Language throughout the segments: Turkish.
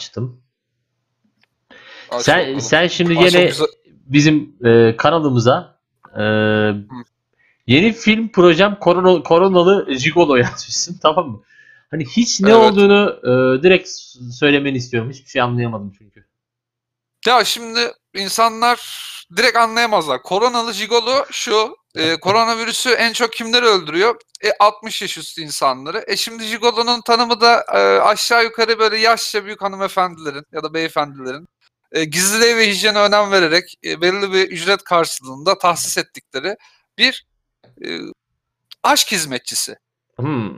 açtım. Aç sen bakalım. sen şimdi yine güzel. bizim e, kanalımıza e, yeni film projem korona, koronalı Gigolo yazmışsın tamam mı? Hani hiç ne Evet. olduğunu e, direkt söylemeni istiyorum. Hiçbir şey anlayamadım çünkü. Ya şimdi insanlar direkt anlayamazlar. Koronalı jigolo şu. E, koronavirüsü en çok kimleri öldürüyor? E, 60 yaş üstü insanları. E şimdi jigolonun tanımı da e, aşağı yukarı böyle yaşça büyük hanımefendilerin ya da beyefendilerin e, gizliliğe ve hijyene önem vererek e, belirli bir ücret karşılığında tahsis ettikleri bir e, aşk hizmetçisi. Hmm.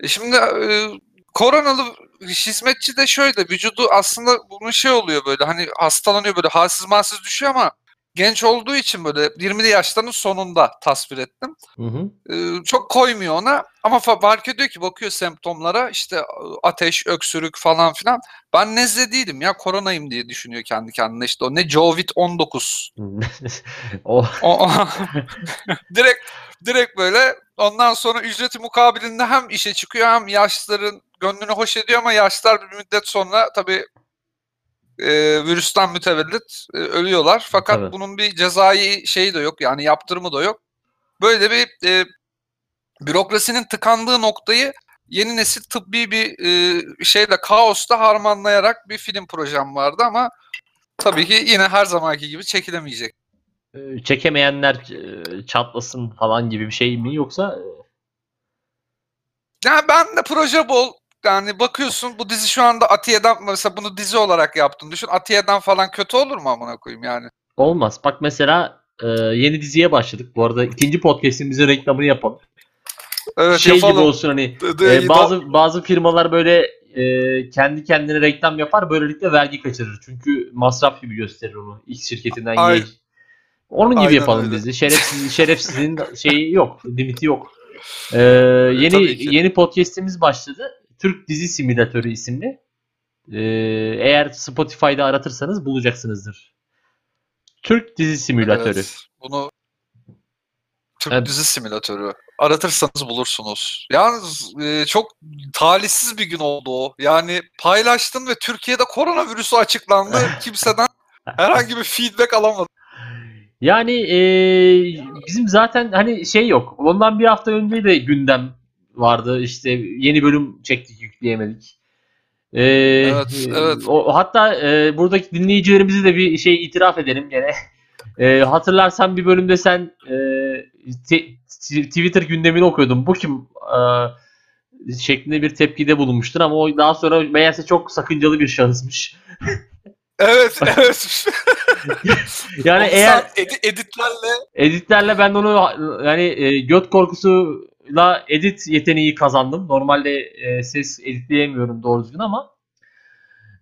E Şimdi e, koronalı hizmetçi de şöyle vücudu aslında bunun şey oluyor böyle hani hastalanıyor böyle halsiz malsiz düşüyor ama genç olduğu için böyle 20'li yaşlarının sonunda tasvir ettim. Hı hı. E, çok koymuyor ona ama fa- fark ediyor ki bakıyor semptomlara işte e, ateş, öksürük falan filan. Ben nezle değilim ya koronayım diye düşünüyor kendi kendine işte o ne Covid-19 o o, o- direkt direkt böyle ondan sonra ücreti mukabilinde hem işe çıkıyor hem yaşlıların gönlünü hoş ediyor ama yaşlılar bir müddet sonra tabii e, virüsten mütevellit e, ölüyorlar. Fakat Tabii. bunun bir cezai şeyi de yok yani yaptırımı da yok. Böyle bir e, bürokrasinin tıkandığı noktayı yeni nesil tıbbi bir e, şeyle kaosla harmanlayarak bir film projem vardı ama tabii ki yine her zamanki gibi çekilemeyecek. e, çekemeyenler e, çatlasın falan gibi bir şey mi yoksa e, Ya ben de proje bol. Yani bakıyorsun bu dizi şu anda Atiye'den mesela bunu dizi olarak yaptın. Düşün Atiye'den falan kötü olur mu amına koyayım yani. olmaz. Bak mesela e, yeni diziye başladık. Bu arada ikinci podcast'imizin reklamını yapalım. Evet şey yapalım. gibi olsun hani e, bazı bazı firmalar böyle e, kendi kendine reklam yapar böylelikle vergi kaçırır. Çünkü masraf gibi gösterir onu. X şirketinden Aynen. Y. Onun gibi Aynen yapalım öyle. de. Şerefsiz, şerefsizin şeyi yok. Limiti yok. Ee, yeni yeni podcast'imiz başladı. Türk Dizi Simülatörü isimli. Ee, eğer Spotify'da aratırsanız bulacaksınızdır. Türk Dizi Simülatörü. Evet, bunu Türk Evet. dizi simülatörü aratırsanız bulursunuz. Yalnız e, çok talihsiz bir gün oldu o. Yani paylaştın ve Türkiye'de koronavirüsü açıklandı. Kimseden herhangi bir feedback alamadım. Yani e, bizim zaten hani şey yok. Ondan bir hafta önce de gündem vardı. İşte yeni bölüm çektik yükleyemedik. E, Evet, evet. O, hatta e, buradaki dinleyicilerimizi de bir şey itiraf edelim gene. E, hatırlarsan bir bölümde sen e, te- t- Twitter gündemini okuyordun. Bu kim? E, şeklinde bir tepkide bulunmuştun ama o daha sonra meğerse çok sakıncalı bir şahısmış. Evet, evet. Yani eğer editlerle editlerle ben onu yani e, göt korkusuyla edit yeteneği kazandım. Normalde e, ses editleyemiyorum doğru düzgün ama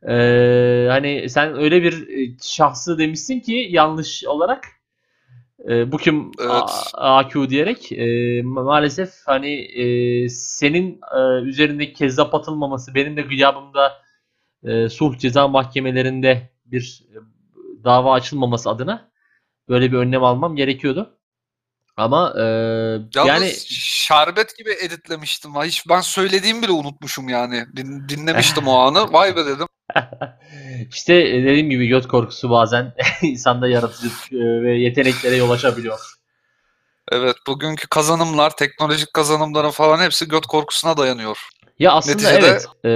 e, hani sen öyle bir e, şahsı demişsin ki yanlış olarak e, bu kim Evet. A- AQ diyerek e, ma- maalesef hani e, senin e, üzerindeki kezzap atılmaması benim de gıyabımda e, sulh ceza mahkemelerinde bir e, dava açılmaması adına böyle bir önlem almam gerekiyordu. Ama e, Yalnız yani şerbet gibi editlemiştim. Hiç ben söylediğimi bile unutmuşum yani. Din- dinlemiştim o anı. Vay be dedim. işte dediğim gibi göt korkusu bazen insanda yaratıcılık e, ve yeteneklere yol açabiliyor. Evet bugünkü kazanımlar, teknolojik kazanımların falan hepsi göt korkusuna dayanıyor. Ya aslında Neticede- evet e,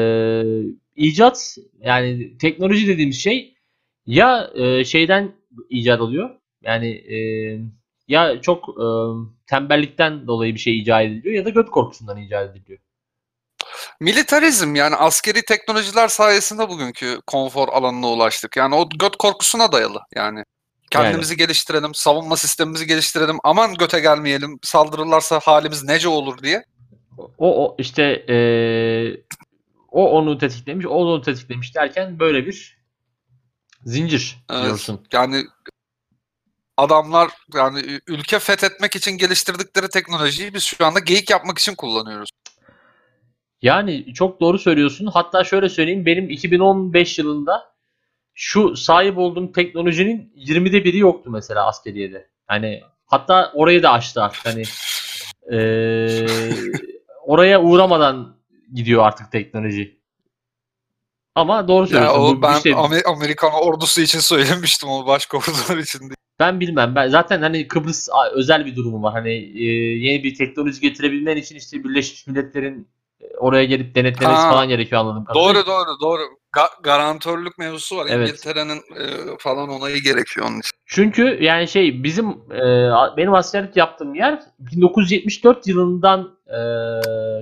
icat yani teknoloji dediğimiz şey ya e, şeyden icat oluyor yani e, ya çok e, tembellikten dolayı bir şey icat ediliyor ya da göt korkusundan icat ediliyor. Militarizm yani askeri teknolojiler sayesinde bugünkü konfor alanına ulaştık. Yani o göt korkusuna dayalı yani. Kendimizi geliştirelim, savunma sistemimizi geliştirelim. Aman göte gelmeyelim, saldırırlarsa halimiz nece olur diye. O, o işte e, o onu tetiklemiş, o onu tetiklemiş derken böyle bir zincir Evet. diyorsun. Yani adamlar yani ülke fethetmek için geliştirdikleri teknolojiyi biz şu anda geyik yapmak için kullanıyoruz. Yani çok doğru söylüyorsun. Hatta şöyle söyleyeyim benim 2015 yılında şu sahip olduğum teknolojinin 20'de biri yoktu mesela askeriyede. Hani hatta orayı da açtı artık. Hani eee, oraya uğramadan gidiyor artık teknoloji. Ama doğru Ya söylüyorsun. o Bu ben Amer- Amerikan ordusu için söylemiştim o başka ordular için değil. Ben bilmem. Ben zaten hani Kıbrıs özel bir durumu var. Hani e, yeni bir teknoloji getirebilmen için işte Birleşmiş Milletler'in e, oraya gelip denetlemesi Ha. falan gerekiyor kadarıyla. Doğru doğru doğru. Ga- garantörlük mevzusu var. Evet. İngiltere'nin e, falan onayı gerekiyor onun için. Çünkü yani şey bizim e, benim askerlik yaptığım yer 1974 yılından e,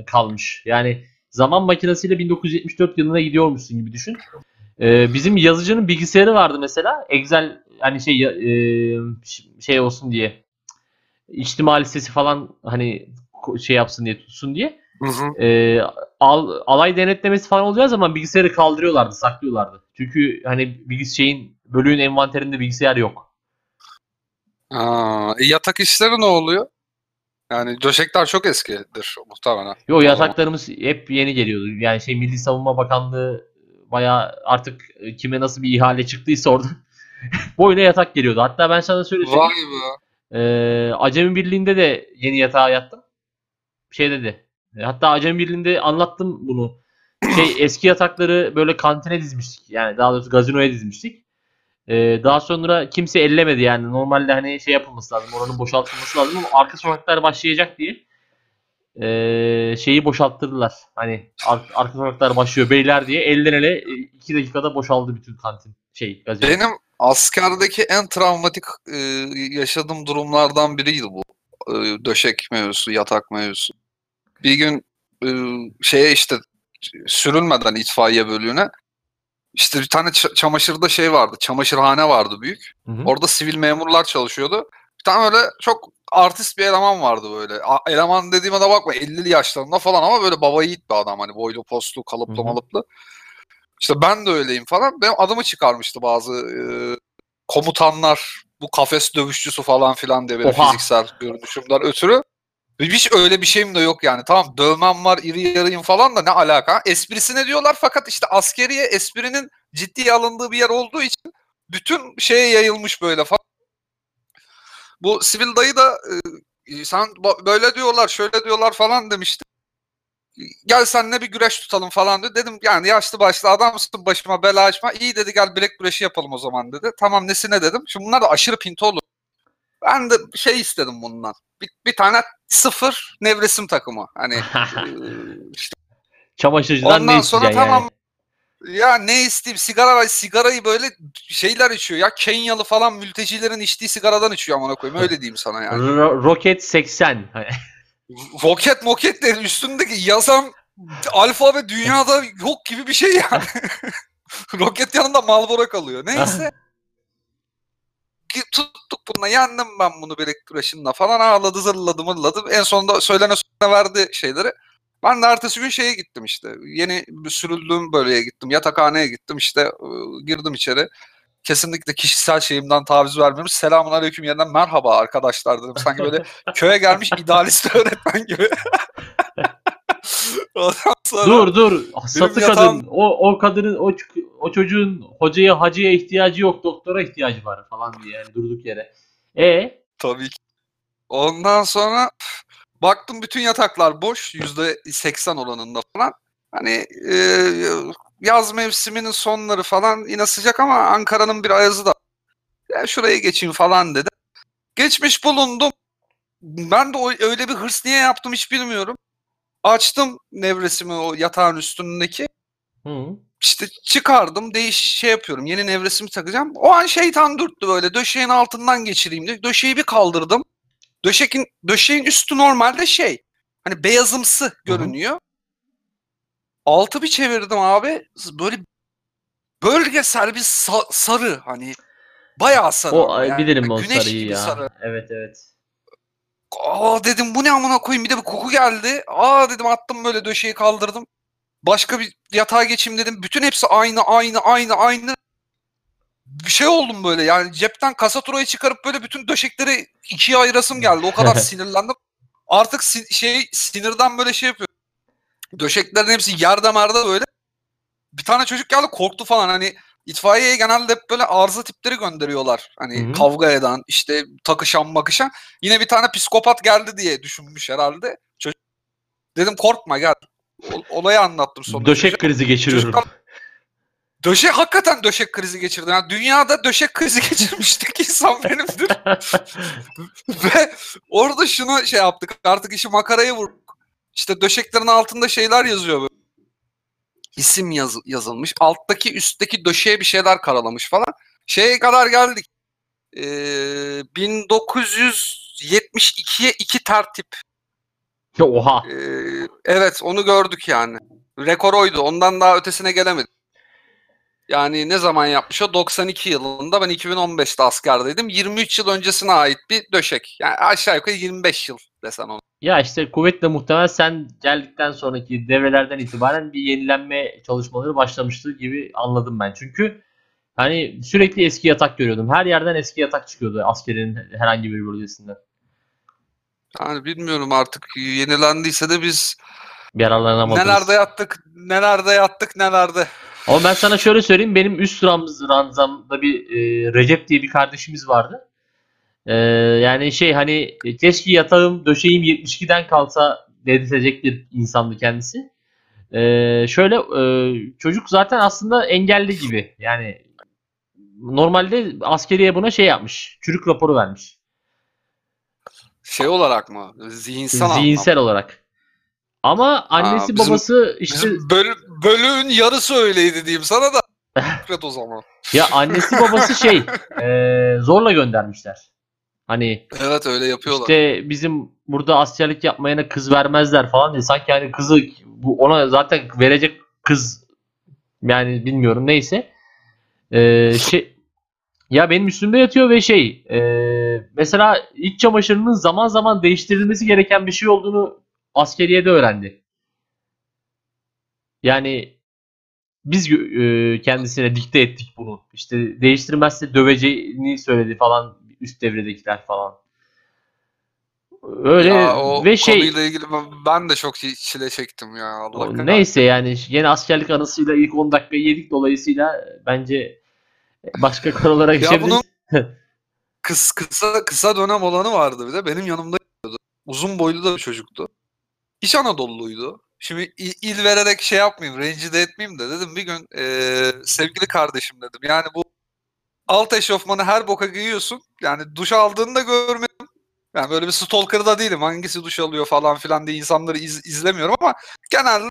kalmış. Yani zaman makinesiyle 1974 yılına gidiyormuşsun gibi düşün. E, bizim yazıcının bilgisayarı vardı mesela. Excel hani şey e, şey olsun diye. İçtima listesi falan hani şey yapsın diye tutsun diye. E, al, alay denetlemesi falan olacağı zaman bilgisayarı kaldırıyorlardı, saklıyorlardı. Çünkü hani bilgis şeyin bölüğün envanterinde bilgisayar yok. Aa, e, yatak işleri ne oluyor? Yani döşekler çok eskidir muhtemelen. Yo yataklarımız hep yeni geliyordu. Yani şey Milli Savunma Bakanlığı bayağı artık e, kime nasıl bir ihale çıktıysa orada boyuna yatak geliyordu. Hatta ben sana şöyle Vay be. Ee, Acemi Birliği'nde de yeni yatağa yattım. Şey dedi. e, Hatta Acemi Birliği'nde anlattım bunu. Şey eski yatakları böyle kantine dizmiştik. Yani daha doğrusu gazinoya dizmiştik. Ee, daha sonra kimse ellemedi yani. Normalde hani şey yapılması lazım. Oranın boşaltılması lazım ama arka sokaklar başlayacak diye ee, şeyi boşalttırdılar. Hani ar- arka sokaklar başlıyor beyler diye elden ele 2 dakikada boşaldı bütün kantin şey gazino. Benim askerdeki en travmatik e, yaşadığım durumlardan biriydi bu. E, döşek mevzusu, yatak mevzusu. Bir gün e, şeye işte sürülmeden itfaiye bölüğüne işte bir tane ça- çamaşırda şey vardı. Çamaşırhane vardı büyük. Hı hı. Orada sivil memurlar çalışıyordu. Bir tane öyle çok artist bir eleman vardı böyle. A- Eleman dediğime de bakma 50'li yaşlarında falan ama böyle baba yiğit bir adam hani boylu postlu kalıplı malıplı. İşte ben de öyleyim falan. Benim adımı çıkarmıştı bazı e, komutanlar bu kafes dövüşçüsü falan filan diye benim Oha. fiziksel görünüşümden ötürü. Ve Hiç öyle bir şeyim de yok yani. Tamam dövmem var, iri yarıyım falan da ne alaka? Esprisine diyorlar fakat işte askeriye esprinin ciddiye alındığı bir yer olduğu için bütün şeye yayılmış böyle falan. Bu sivil dayı da e, sen ba- böyle diyorlar, şöyle diyorlar falan demişti. Gel seninle bir güreş tutalım falan dedi. Dedim yani yaşlı başlı adamsın başıma bela açma. İyi dedi gel bilek güreşi yapalım o zaman dedi. Tamam nesine dedim. Şimdi bunlar da aşırı pinto olur. Ben de şey istedim bundan. Bir, bir tane sıfır nevresim takımı. Hani işte Çamaşırcıdan Ondan ne sonra tamam yani? ya ne isteyeyim sigara sigarayı böyle şeyler içiyor ya Kenyalı falan mültecilerin içtiği sigaradan içiyor amına koyayım öyle diyeyim sana yani. Ro- Roket 80. Hani Roket moket de üstündeki yazan alfabe dünyada yok gibi bir şey yani. Roket yanında Marlboro kalıyor. Neyse. Tuttuk bununla yendim ben bunu bilek güreşinde falan ağladı zırladı mırladı. En sonunda söylene söylene verdi şeyleri. Ben de ertesi gün şeye gittim işte. Yeni sürüldüğüm bölgeye gittim. Yatakhaneye gittim işte girdim içeri. Kesinlikle kişisel şeyimden taviz vermemiş. Selamun aleyküm yerden merhaba arkadaşlar dedim. Sanki böyle köye gelmiş idealist öğretmen gibi. Ondan sonra dur dur. Satı yatağım- kadın. O o kadının o ç- o çocuğun hocaya hacıya ihtiyacı yok, doktora ihtiyacı var falan diye yani durduk yere. E Tabii ki. Ondan sonra pf, baktım bütün yataklar boş. Yüzde seksen oranında falan. Hani e, yaz mevsiminin sonları falan yine sıcak ama Ankara'nın bir ayazı da. Ya şuraya geçeyim falan dedim. Geçmiş bulundum. Ben de o, öyle bir hırs niye yaptım hiç bilmiyorum. Açtım nevresimi o yatağın üstündeki. hı. İşte çıkardım değiş şey yapıyorum yeni nevresimi takacağım. O an şeytan dürttü böyle döşeğin altından geçireyim diye. Döşeği bir kaldırdım. Döşekin, döşeğin üstü normalde şey hani beyazımsı görünüyor. Altı bir çevirdim abi böyle bölgesel bir sa- sarı hani bayağı sarı. O yani. bilirim o Güneş sarıyı ya. sarı. Evet evet. Aa dedim bu ne amına koyayım bir de bir koku geldi. Aa dedim attım böyle döşeği kaldırdım. Başka bir yatağa geçeyim dedim. Bütün hepsi aynı aynı aynı aynı. Bir şey oldum böyle yani cepten kasaturayı çıkarıp böyle bütün döşekleri ikiye ayırasım geldi. O kadar sinirlendim. Artık si- şey sinirden böyle şey yapıyorum. Döşeklerin hepsi yerde merde böyle. Bir tane çocuk geldi korktu falan hani itfaiyeye genelde hep böyle arıza tipleri gönderiyorlar. Hani Hı hı. kavga eden işte takışan bakışan. Yine bir tane psikopat geldi diye düşünmüş herhalde. Çocuk, dedim korkma gel. Olayı anlattım sonra. Döşek krizi geçiriyorum. Çocuklar- Döşek hakikaten döşek krizi geçirdi. Yani dünyada döşek krizi geçirmiş tek insan benimdir. Ve orada şunu şey yaptık. Artık işi makaraya vurduk. İşte döşeklerin altında şeyler yazıyor böyle. İsim yaz, yazılmış. Alttaki üstteki döşeğe bir şeyler karalamış falan. Şeye kadar geldik. Ee, 1972'ye iki tertip. Oha. Ee, evet onu gördük yani. Rekor oydu. Ondan daha ötesine gelemedik. Yani ne zaman yapmış o? 92 yılında ben 2015'te askerdeydim. 23 yıl öncesine ait bir döşek. Yani aşağı yukarı 25 yıl desen onu. Ya işte kuvvetle muhtemel sen geldikten sonraki devrelerden itibaren bir yenilenme çalışmaları başlamıştı gibi anladım ben. Çünkü hani sürekli eski yatak görüyordum. Her yerden eski yatak çıkıyordu askerin herhangi bir bölgesinden. Yani bilmiyorum artık yenilendiyse de biz Yararlanamadınız. nelerde yattık, nelerde yattık, nelerde. Ama ben sana şöyle söyleyeyim. Benim üst ranzamda bir e, Recep diye bir kardeşimiz vardı. E, yani şey hani e, keşke yatağım döşeğim 72'den kalsa dedirtecek bir insandı kendisi. E, şöyle e, çocuk zaten aslında engelli gibi. Yani normalde askeriye buna şey yapmış. Çürük raporu vermiş. Şey olarak mı? Zihinsel. Zihinsel olarak. Ama annesi bizim- babası işte Bizim böl- bölüğün yarısı öyleydi diyeyim sana da. O zaman. ya annesi babası şey e, zorla göndermişler. Hani Evet öyle yapıyorlar. İşte bizim burada askerlik yapmayana kız vermezler falan diye. Sanki hani kızı bu ona zaten verecek kız yani bilmiyorum neyse. Ee, şey ya benim üstümde yatıyor ve şey e, mesela iç çamaşırının zaman zaman değiştirilmesi gereken bir şey olduğunu askeriyede öğrendi. Yani biz e, kendisine dikte ettik bunu. İşte değiştirmezse döveceğini söyledi falan üst devredekiler falan. Öyle Ya o ve şey konuyla ilgili ben- de çok çile çektim ya. Allah o- neyse yani yine askerlik anısıyla ilk 10 dakikayı yedik dolayısıyla bence başka konulara geçebiliriz. bunun- Kıs, kısa kısa dönem olanı vardı bir de benim yanımda. Uzun boylu da bir çocuktu. İç Anadolu'luydu. Şimdi il, il vererek şey yapmayayım, rencide etmeyeyim de dedim bir gün eee, sevgili kardeşim dedim. Yani bu alt eşofmanı her boka giyiyorsun. Yani duş aldığını da görmedim. Yani böyle bir stalker da değilim. Hangisi duş alıyor falan filan diye insanları iz- izlemiyorum ama genelde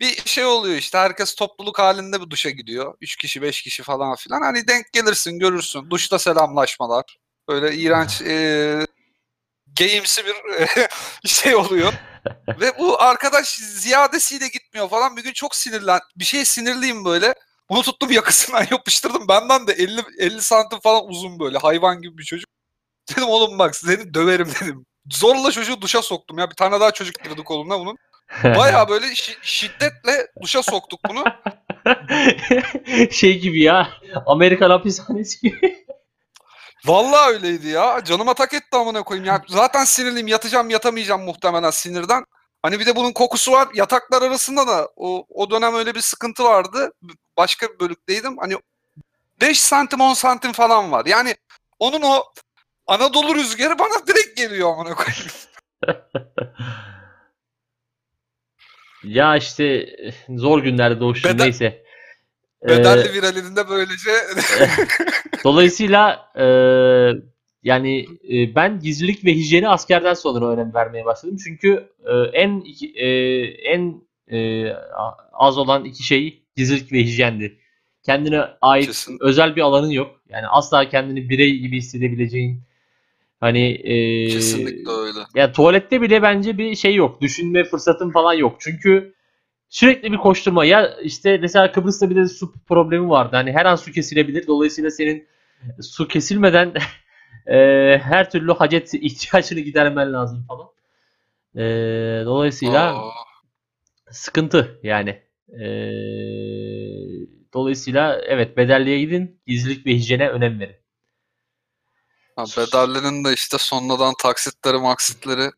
bir şey oluyor işte herkes topluluk halinde bir duşa gidiyor. Üç kişi beş kişi falan filan. Hani denk gelirsin görürsün. Duşta selamlaşmalar. Böyle iğrenç e, geyimsi bir şey oluyor. Ve bu arkadaş ziyadesiyle gitmiyor falan. Bir gün çok sinirlen. Bir şeye sinirliyim böyle. Bunu tuttum yakasından yapıştırdım. Benden de 50 50 santim falan uzun böyle hayvan gibi bir çocuk. Dedim oğlum bak seni döverim dedim. Zorla çocuğu duşa soktum ya. Bir tane daha çocuk girdi koluna bunun. Bayağı böyle şi- şiddetle duşa soktuk bunu. şey gibi ya. Amerikan hapishanesi gibi. Vallahi öyleydi ya. Canıma tak etti amına koyayım. Ya zaten sinirliyim. Yatacağım yatamayacağım muhtemelen sinirden. Hani bir de bunun kokusu var. Yataklar arasında da o, o dönem öyle bir sıkıntı vardı. Başka bir bölükteydim. Hani 5 santim 10 santim falan var. Yani onun o Anadolu rüzgarı bana direkt geliyor amına koyayım. ya işte zor günlerde doğuştum Beden- neyse. Ee, Bedelli viralinin de böylece Dolayısıyla e, yani e, ben gizlilik ve hijyeni askerden sonra önem vermeye başladım. Çünkü e, en iki- e, en e, az olan iki şey gizlilik ve hijyendi. Kendine ait Kesin. özel bir alanın yok. Yani asla kendini birey gibi hissedebileceğin hani e, kesinlikle öyle. ya tuvalette bile bence bir şey yok. Düşünme fırsatın falan yok. Çünkü sürekli bir koşturma. Ya işte mesela Kıbrıs'ta bir de su problemi vardı. Hani her an su kesilebilir. Dolayısıyla senin su kesilmeden e, her türlü hacet ihtiyacını gidermen lazım falan. E, dolayısıyla Aa, sıkıntı yani. E, dolayısıyla evet bedelliye gidin. Gizlilik ve hijyene önem verin. ha, de işte sonradan taksitleri maksitleri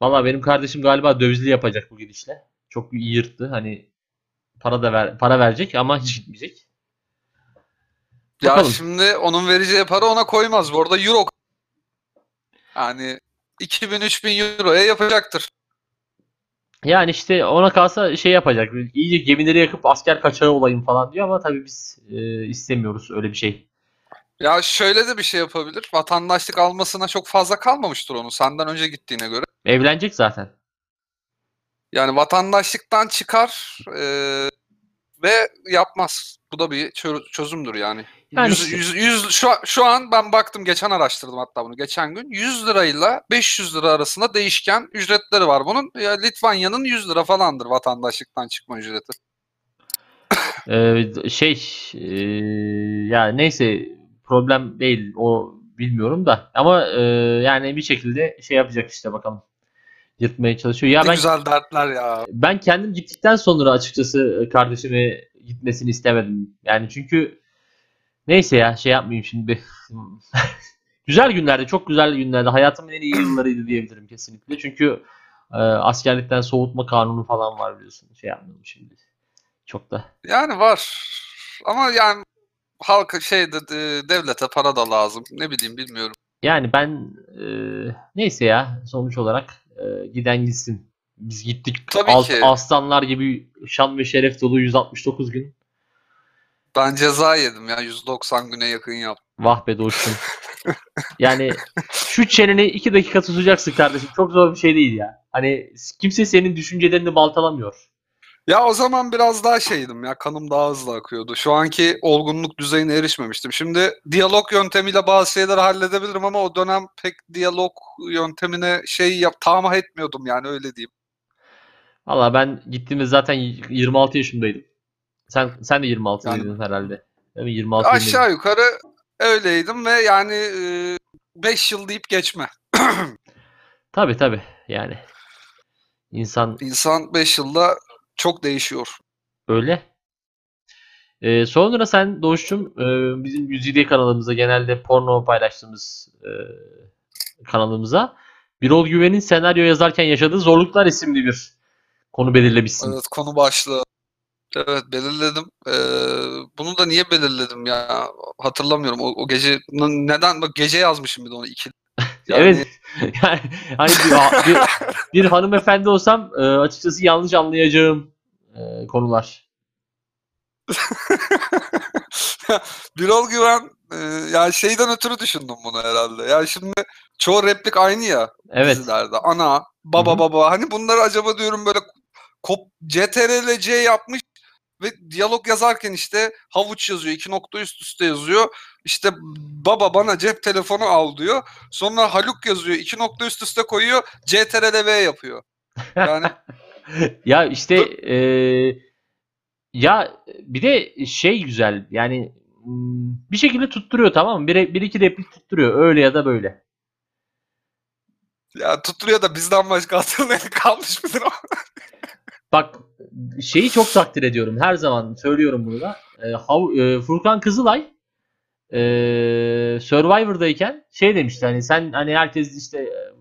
Valla benim kardeşim galiba dövizli yapacak bu gidişle. Çok iyi yırttı. Hani para da ver, para verecek ama hiç gitmeyecek. Ya Bakalım. şimdi onun vereceği para ona koymaz. Bu arada euro yani 2000-3000 euroya yapacaktır. Yani işte ona kalsa şey yapacak. İyice gemileri yakıp asker kaçağı olayım falan diyor ama tabii biz e, istemiyoruz öyle bir şey. Ya şöyle de bir şey yapabilir. Vatandaşlık almasına çok fazla kalmamıştır onun senden önce gittiğine göre. Evlenecek zaten. Yani vatandaşlıktan çıkar e, ve yapmaz. Bu da bir çö- çözümdür yani. Yani Yüz- işte- yüz- yüz- şu, an- şu an ben baktım geçen araştırdım hatta bunu geçen gün 100 lirayla 500 lira arasında değişken ücretleri var bunun. Ya Litvanya'nın 100 lira falandır vatandaşlıktan çıkma ücreti. Ee, şey e, ya neyse problem değil o bilmiyorum da ama e, yani bir şekilde şey yapacak işte bakalım yırtmaya çalışıyor. Ya Ne ben güzel dertler ya. ben kendim gittikten sonra açıkçası kardeşime gitmesini istemedim. Yani çünkü neyse ya şey yapmayayım şimdi. güzel günlerde, çok güzel günlerde hayatımın en iyi yıllarıydı diyebilirim kesinlikle. Çünkü e, askerlikten soğutma kanunu falan var biliyorsun. Şey yapmayalım şimdi. Çok da Yani var. Ama yani halka şeyde de- devlete para da lazım. Ne bileyim bilmiyorum. Yani ben e, neyse ya sonuç olarak e, giden gitsin. Biz gittik Tabii as- ki. aslanlar gibi şan ve şeref dolu 169 gün. Ben ceza yedim ya 190 güne yakın yaptım. Vah be dostum. Yani şu çeneni 2 dakika tutacaksın kardeşim. Çok zor bir şey değil ya. Hani kimse senin düşüncelerini baltalamıyor. Ya o zaman biraz daha şeydim ya kanım daha hızlı akıyordu. Şu anki olgunluk düzeyine erişmemiştim. Şimdi diyalog yöntemiyle bazı şeyleri halledebilirim ama o dönem pek diyalog yöntemine şey yap tamah etmiyordum yani öyle diyeyim. Valla ben gittiğimde zaten 26 yaşındaydım. Sen sen de 26'ydın herhalde. Değil mi? 26 Aşağı yukarı öyleydim ve yani 5 yıl deyip geçme. Tabii tabii yani. İnsan İnsan 5 yılda çok değişiyor. öyle. Ee, sonra sen Doğuş'cum e, bizim Yüzide kanalımıza genelde porno paylaştığımız e, kanalımıza Birol Güven'in senaryo yazarken yaşadığı zorluklar isimli bir konu belirlemişsin. Evet konu başlığı. Evet belirledim. Ee, bunu da niye belirledim ya? Hatırlamıyorum. O, o gece neden bak gece yazmışım bir de onu iki. Yani- Evet. Yani hani bir, bir, bir hanımefendi olsam e, açıkçası yanlış anlayacağım e, konular. Birol Güven e, yani şeyden ötürü düşündüm bunu herhalde. Ya şimdi çoğu replik aynı ya Evet. dizilerde. Ana, baba Hı hı. baba. Hani bunları acaba diyorum böyle kop CTRL C yapmış ve diyalog yazarken işte havuç yazıyor. iki nokta üst üste yazıyor. İşte baba bana cep telefonu al diyor. Sonra Haluk yazıyor. iki nokta üst üste koyuyor. CTRL V yapıyor. Yani ya işte e, ya bir de şey güzel yani bir şekilde tutturuyor tamam mı? Bir, bir iki replik tutturuyor öyle ya da böyle. ya tutturuyor da bizden başka hatırlayan kalmış mıdır o? Bak şeyi çok takdir ediyorum. Her zaman söylüyorum bunu da. E, Hav- e, Furkan Kızılay e, Survivor'dayken şey demişti hani sen hani herkes işte e,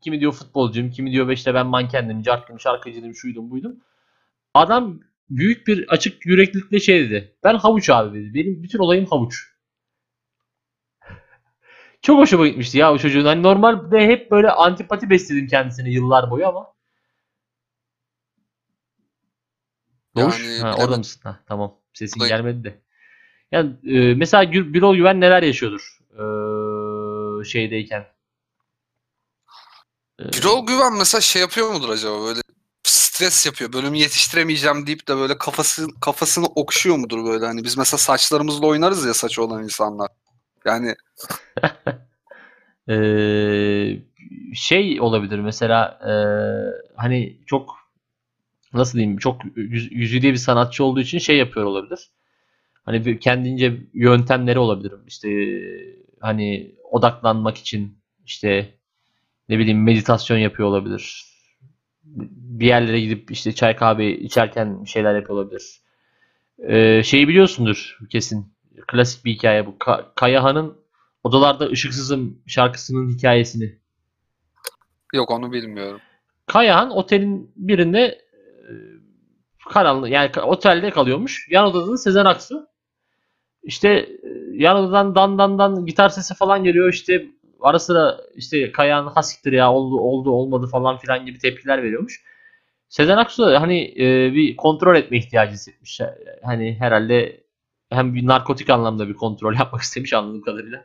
kimi diyor futbolcuyum, kimi diyor işte ben mankendim, cartım, şarkıcıydım, şuydum, buydum. Adam büyük bir açık yüreklilikle şey dedi. Ben havuç abi dedi. Benim bütün olayım havuç. Çok hoşuma gitmişti ya o çocuğun. Hani normalde hep böyle antipati besledim kendisine yıllar boyu ama. Doğuş. Yani ha, orada mısın? Ha, tamam. Sesin Buradayım. gelmedi de. Yani e, mesela Birol Güven neler yaşıyordur? E, şeydeyken. E, Birol Güven mesela şey yapıyor mudur acaba böyle stres yapıyor. Bölümü yetiştiremeyeceğim deyip de böyle kafası kafasını okşuyor mudur böyle hani biz mesela saçlarımızla oynarız ya saçı olan insanlar. Yani e, şey olabilir mesela e, hani çok nasıl diyeyim çok yüz, yüzüde bir sanatçı olduğu için şey yapıyor olabilir. Hani bir kendince yöntemleri olabilir. İşte hani odaklanmak için işte ne bileyim meditasyon yapıyor olabilir. Bir yerlere gidip işte çay kahve içerken şeyler yapıyor olabilir. Ee, şeyi biliyorsundur kesin. Klasik bir hikaye bu. Ka- Kayahan'ın Odalarda Işıksızım şarkısının hikayesini. yok onu bilmiyorum. Kayahan otelin birinde karanlık yani otelde kalıyormuş. Yan odada da Sezen Aksu. İşte e, yan odadan dan dan dan gitar sesi falan geliyor. İşte ara sıra işte Kayahan hasiktir ya oldu oldu olmadı falan filan gibi tepkiler veriyormuş. Sezen Aksu da hani e, bir kontrol etme ihtiyacı hissetmiş. Hani herhalde hem bir narkotik anlamda bir kontrol yapmak istemiş anladığım kadarıyla.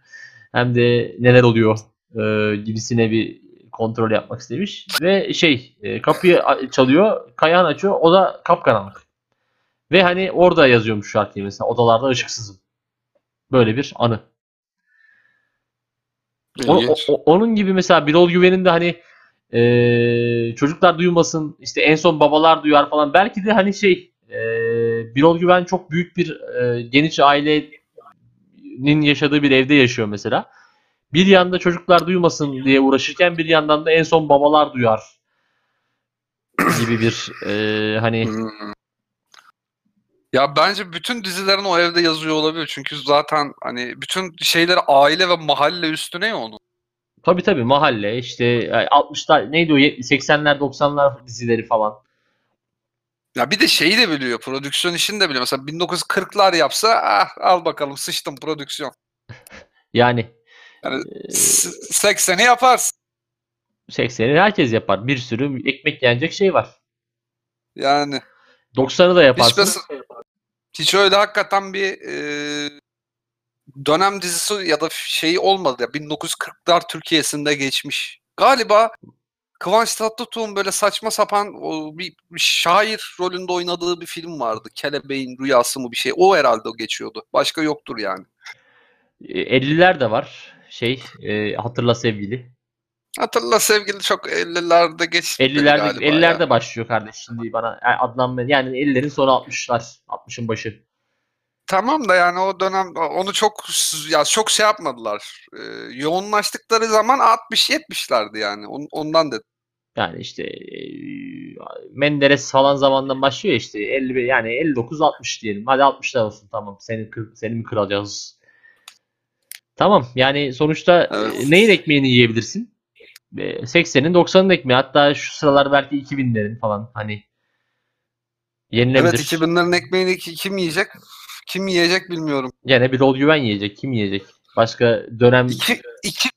Hem de neler oluyor e, gibisine bir kontrol yapmak istemiş. Ve şey e, kapıyı çalıyor, kayağını açıyor. O da kapkaranlık. Ve hani orada yazıyormuş şarkıyı mesela odalarda ışıksızım. Böyle bir anı. O- o- onun gibi mesela Birol Güven'in de hani eee, çocuklar duymasın işte en son babalar duyar falan belki de hani şey eee Birol Güven çok büyük bir eee, geniş ailenin yaşadığı bir evde yaşıyor mesela. Bir yanda çocuklar duymasın diye uğraşırken bir yandan da en son babalar duyar gibi bir eee, hani Hmm. Ya bence bütün dizilerin o evde yazıyor olabilir. Çünkü zaten hani bütün şeyleri aile ve mahalle üstüne ya onun. tabi tabi mahalle işte yani 60'lar neydi o 80'ler 90'lar dizileri falan. Ya bir de şeyi de biliyor. Prodüksiyon işini de biliyor. Mesela 1940'lar yapsa ah al bakalım sıçtım prodüksiyon. Yani Yani eee, s- 80'i yaparsın. 80'i herkes yapar. Bir sürü ekmek yenecek şey var. Yani 90'ı da hiç, yaparsın. mes- hiç öyle hakikaten bir e, dönem dizisi ya da şeyi olmadı ya. 1940'lar Türkiye'sinde geçmiş. Galiba Kıvanç Tatlıtuğ'un böyle saçma sapan o bir, bir şair rolünde oynadığı bir film vardı. Kelebeğin Rüyası mı bir şey. O herhalde o geçiyordu. Başka yoktur yani. E, 50'ler de var. Şey, e, hatırla sevgili. Hatırla sevgili çok 50'lerde geçti 50'lerde galiba 50'lerde ya. başlıyor kardeş şimdi bana adnan yani 50'lerin sonu 60'lar, 60'ın başı. Tamam da yani o dönem onu çok ya çok şey yapmadılar. Ee, yoğunlaştıkları zaman 60-70'lerdi yani. On- Ondan dedim. Yani işte e, Menderes falan zamandan başlıyor işte 50 yani 59 60 diyelim. Hadi 60'lar olsun tamam. Seni seni mi kıracağız? Tamam. Yani sonuçta Evet. e, neyin ekmeğini yiyebilirsin? E, 80'in 90'ın ekmeği. Hatta şu sıralar belki 2000'lerin falan hani yenilebilir. Evet 2000'lerin ekmeğini ki- kim yiyecek? Kim yiyecek bilmiyorum. Gene bir rol güven yiyecek. Kim yiyecek? Başka dönem İki, iki,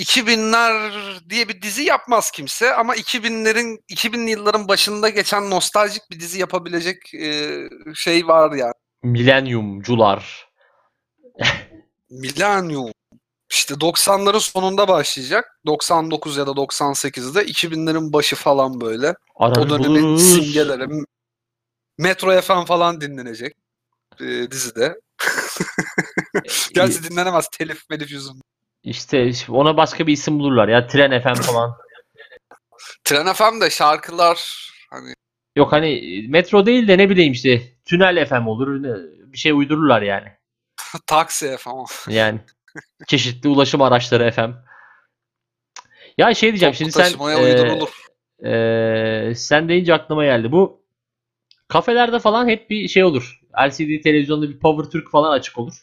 2000'ler diye bir dizi yapmaz kimse ama 2000'lerin 2000'li yılların başında geçen nostaljik bir dizi yapabilecek e, şey var yani. milenyumcular. Millennium. İşte 90'ların sonunda başlayacak. 99 ya da 98'de 2000'lerin başı falan böyle. O Aranır dönemin buluruz. simgeleri Metro FM falan dinlenecek e, dizide. Gerçi dinlenemez telif melif yüzünden. İşte ona başka bir isim bulurlar ya. Tren FM falan. Tren FM'de şarkılar hani Yok hani metro değil de ne bileyim işte tünel FM olur. Bir şey uydururlar yani. taksi FM. Yani çeşitli ulaşım araçları FM. Ya şey diyeceğim Toplu şimdi sen e, e, sen deyince aklıma geldi. Bu kafelerde falan hep bir şey olur. LCD televizyonda bir Power Türk falan açık olur.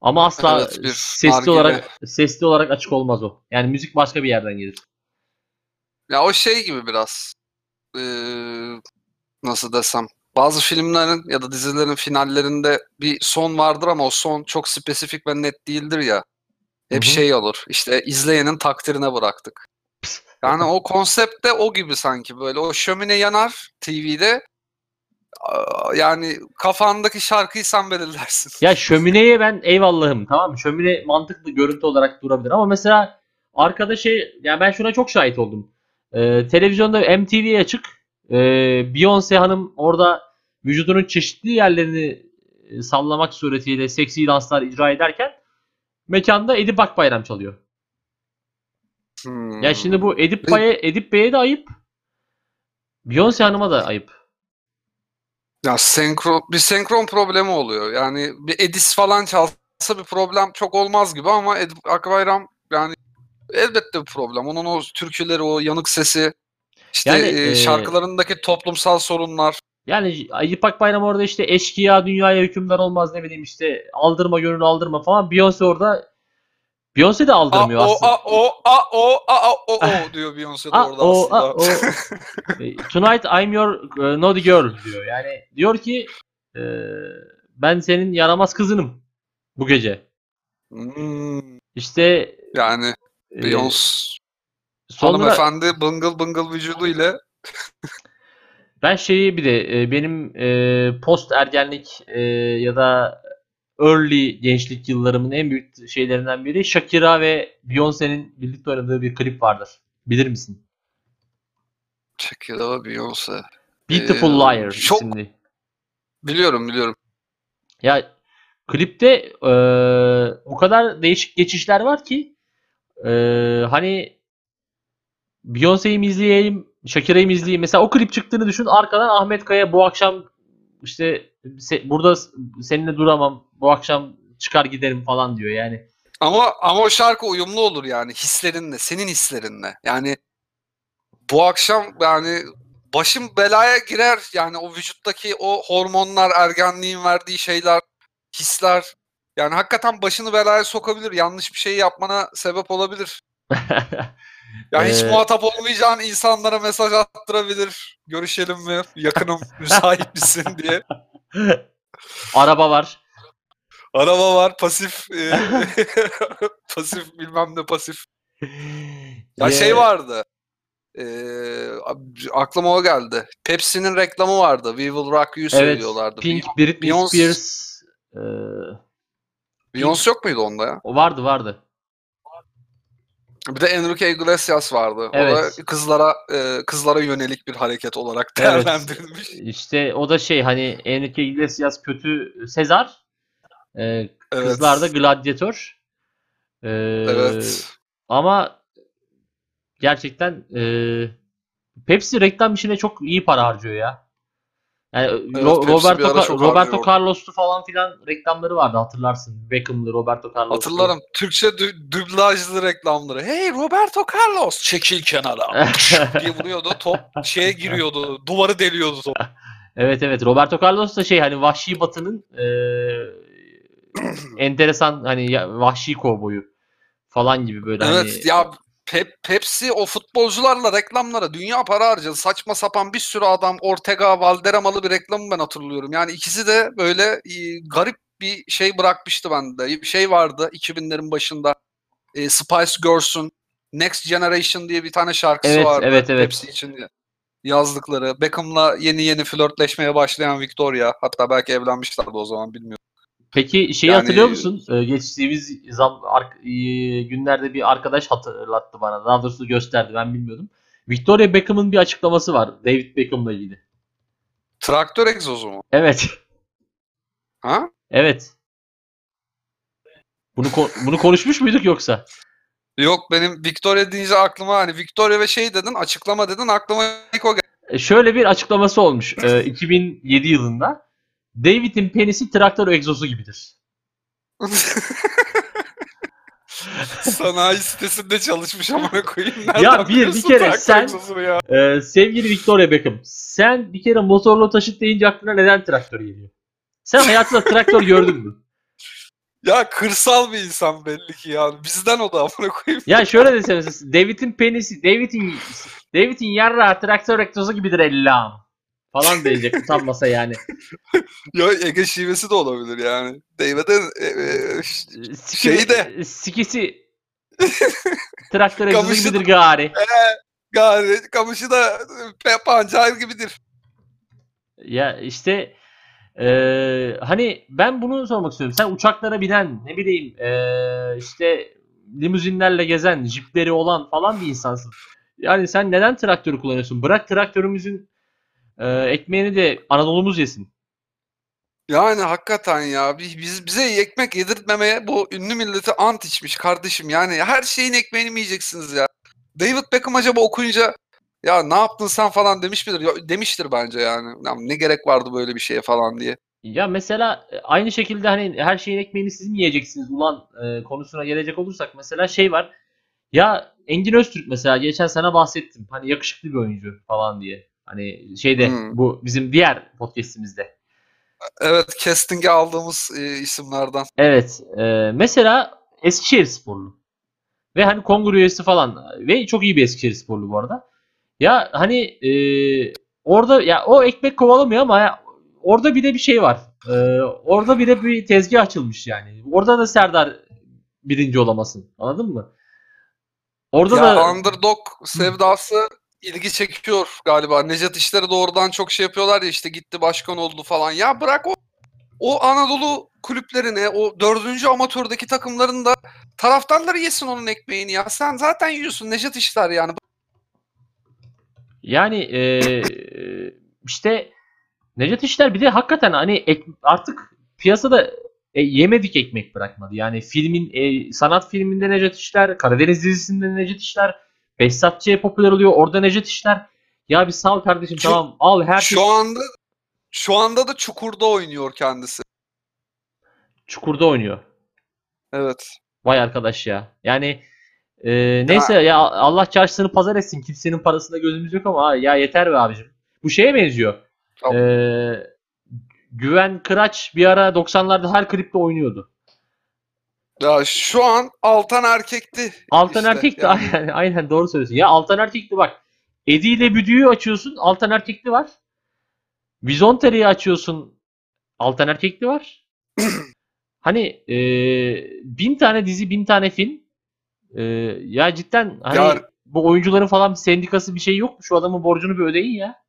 Ama asla Evet, bir sesli nargile. olarak sesli olarak açık olmaz o. Yani müzik başka bir yerden gelir. Ya o şey gibi biraz. e, nasıl desem. Bazı filmlerin ya da dizilerin finallerinde bir son vardır ama o son çok spesifik ve net değildir ya. Hep Hı hı. şey olur. İşte izleyenin takdirine bıraktık. Yani o konsept de o gibi sanki böyle. O şömine yanar TV'de. Yani kafandaki şarkıyı sen belirlersin. Ya şömineye ben eyvallahım tamam mı? Şömine mantıklı görüntü olarak durabilir ama mesela arkada şey ya ben şuna çok şahit oldum. Ee, televizyonda MTV açık. Ee, Beyoncé hanım orada vücudunun çeşitli yerlerini e, sallamak suretiyle seksi danslar icra ederken mekanda Edip Akbayram çalıyor. Hmm. Ya şimdi bu Edip Bey'e Edip Bey'e de ayıp. Beyoncé hanıma da ayıp. Ya senkron bir senkron problemi oluyor. Yani bir Edis falan çalsa bir problem çok olmaz gibi ama Edip Akbayram yani elbette bir problem. Onun o türküleri, o yanık sesi, işte Yani, e, e, şarkılarındaki toplumsal sorunlar. Yani Edip Akbayram orada işte eşkıya dünyaya hükümdar olmaz ne bileyim işte aldırma gönül aldırma falan. Beyoncé orada Beyoncé de A aldırmıyor o aslında. a o a o a o o diyor Beyoncé de A, orada o, a, aslında. o. E, Tonight I'm your uh, naughty girl diyor. Yani diyor ki e, ben senin yaramaz kızınım bu gece. Hmm, İşte yani e, Beyoncé sonra hanımefendi bıngıl bıngıl vücudu ile Ben şeyi bir de e, benim e, post ergenlik e, ya da early gençlik yıllarımın en büyük şeylerinden biri Shakira ve Beyoncé'nin birlikte oynadığı bir klip vardır. Bilir misin? Shakira ve Beyoncé. Beautiful Ee, Liar çok- isimli. Biliyorum biliyorum. Ya klipte e, o kadar değişik geçişler var ki e, hani Beyoncé'yi mi izleyeyim, Mı izleyeyim? Mesela o klip çıktığını düşün. Arkadan Ahmet Kaya bu akşam işte se- burada seninle duramam. Bu akşam çıkar giderim falan diyor yani. Ama ama o şarkı uyumlu olur yani hislerinle, senin hislerinle. Yani bu akşam yani başım belaya girer yani o vücuttaki o hormonlar, ergenliğin verdiği şeyler, hisler yani hakikaten başını belaya sokabilir. Yanlış bir şey yapmana sebep olabilir. Yani hiç Ee, muhatap olmayacağın insanlara mesaj attırabilir. Görüşelim mi? Yakınım, müsait misin diye. Araba var. Araba var, pasif e, pasif bilmem ne pasif. Ya Ee, şey vardı. Eee aklıma o geldi. Pepsi'nin reklamı vardı. We Will Rock You Evet. söylüyorlardı. Pink, Britney Beyoncé- Spears e, Beyoncé yok muydu onda ya? o vardı vardı. Bir de Enrique Iglesias vardı. Evet. O da kızlara e, kızlara yönelik bir hareket olarak Evet. değerlendirilmiş. İşte o da şey hani Enrique Iglesias kötü Sezar. E, Evet. Kızlar da gladyatör. E, Evet. Ama gerçekten e, Pepsi reklam işine çok iyi para harcıyor ya. Yani Pepsi bir Roberto Roberto harcıyordu. Carlos'tu falan filan reklamları vardı hatırlarsın. Beckham'lı Roberto Carlos'tu. Hatırlarım. Türkçe dü- dublajlı reklamları. Hey Roberto Carlos çekil kenara. diye vuruyordu. Top şeye giriyordu. Duvarı deliyordu top. Evet evet Roberto Carlos da şey hani Vahşi Batı'nın e, enteresan hani ya- vahşi kovboyu falan gibi böyle Evet hani ya Pep- Pepsi o futbolcularla reklamlara dünya para harcadı. Saçma sapan bir sürü adam Ortega, Valderramalı bir reklamı ben hatırlıyorum. Yani ikisi de böyle e, garip bir şey bırakmıştı bende. Bir şey vardı 2000'lerin başında. E, Spice Girls'ün Next Generation diye bir tane şarkısı Evet, vardı. evet, evet. Pepsi için yazdıkları. Beckham'la yeni yeni flörtleşmeye başlayan Victoria. Hatta belki evlenmişlerdi o zaman bilmiyorum. Peki şeyi Yani- hatırlıyor musun? Ee, geçtiğimiz zam, ar- e, günlerde bir arkadaş hatırlattı bana. Daha doğrusu gösterdi ben bilmiyordum. Victoria Beckham'ın bir açıklaması var David Beckham'la ilgili. Traktör egzozu mu? Evet. Ha? Evet. Bunu ko- bunu konuşmuş muyduk yoksa? Yok benim Victoria deyince aklıma hani Victoria ve şey dedin açıklama dedin aklıma ilk o geldi. E, Şöyle bir açıklaması olmuş. e, 2007 yılında. David'in penisi traktör egzozu gibidir. Sanayi sitesinde çalışmış amına koyayım. Nereden Ya bir- bir kere sen-? Ee, sevgili Victoria Beckham, sen bir kere motorlu taşıt deyince aklına neden traktör geliyor? Sen hayatında traktör gördün mü? Ya kırsal bir insan belli ki ya. Bizden o da amına koyayım. Ya şöyle mesela, David'in penisi, David'in David'in yarra traktör egzozu gibidir ellam. Falan diyecek utanmasa yani. Ya Ege şivesi de olabilir yani. David'in e, e, Şeyi de- Sikisi traktör egzozu Kamışı gibidir gari. gari kamışı da e, pancar gibidir. Ya işte eee, hani ben bunu sormak istiyorum. Sen uçaklara binen ne bileyim eee, işte limuzinlerle gezen, jipleri olan falan bir insansın. Yani sen neden traktörü kullanıyorsun? Bırak traktörümüzün eee, ekmeğini de Anadolu'muz yesin. Yani hakikaten ya bi- biz bize ekmek yedirtmemeye bu ünlü milleti ant içmiş kardeşim. Yani her şeyin ekmeğini mi yiyeceksiniz ya? David Beckham acaba okuyunca ya ne yaptın sen falan demiş midir? Ya, demiştir bence yani. Ya ne gerek vardı böyle bir şeye falan diye. Ya mesela e, aynı şekilde hani her şeyin ekmeğini siz mi yiyeceksiniz ulan e, konusuna gelecek olursak mesela şey var. Ya Engin Öztürk mesela geçen sene bahsettim. Hani yakışıklı bir oyuncu falan diye. Hani şeyde Hmm. bu bizim diğer podcast'imizde. Evet casting'e aldığımız e, isimlerden. Evet. e, mesela Eskişehir sporlu. Ve hani kongre üyesi falan. Ve çok iyi bir Eskişehir sporlu bu arada. Ya hani e, orada ya o ekmek kovalamıyor ama ya, orada bir de bir şey var. E, orada bir de bir tezgah açılmış yani. Orada da Serdar birinci olamasın. Anladın mı? Orada ya da underdog sevdası ilgi çekiyor galiba. Nejat İşler'e doğrudan çok şey yapıyorlar ya işte gitti başkan oldu falan. Ya bırak o o Anadolu kulüplerine, o dördüncü amatördeki takımların da taraftarları yesin onun ekmeğini ya. Sen zaten yiyorsun Nejat İşler yani. Yani e, işte Necdet İşler bir de hakikaten hani ek, artık piyasada e, yemedik ekmek bırakmadı. Yani filmin e, sanat filminde Necdet İşler, Karadeniz dizisinde Necdet İşler, Behzatçı'ya popüler oluyor. Orada Necdet İşler. Ya bir sağ ol kardeşim Şu- tamam al her Şu anda şu anda da Çukur'da oynuyor kendisi. çukurda oynuyor. Evet. Vay arkadaş ya. Yani e, neyse ya Allah çarşısını pazar etsin. Kimsenin parasında gözümüz yok ama ya yeter be abicim. Bu şeye benziyor. Tamam. E, Güven Kıraç bir ara 90'larda her klipte oynuyordu. Ya şu an Altan erkekti. Altan işte, Erkekli yani. aynen, aynen doğru söylüyorsun. Ya Altan Erkekli bak. Edi ile Büdü'yü açıyorsun. Altan Erkekli var. Vizonteri'yi açıyorsun. Altan Erkekli var. hani e, bin tane dizi, bin tane film. E, ya cidden hani Ya- bu oyuncuların falan sendikası bir şey yok mu? Şu adamın borcunu bir ödeyin ya.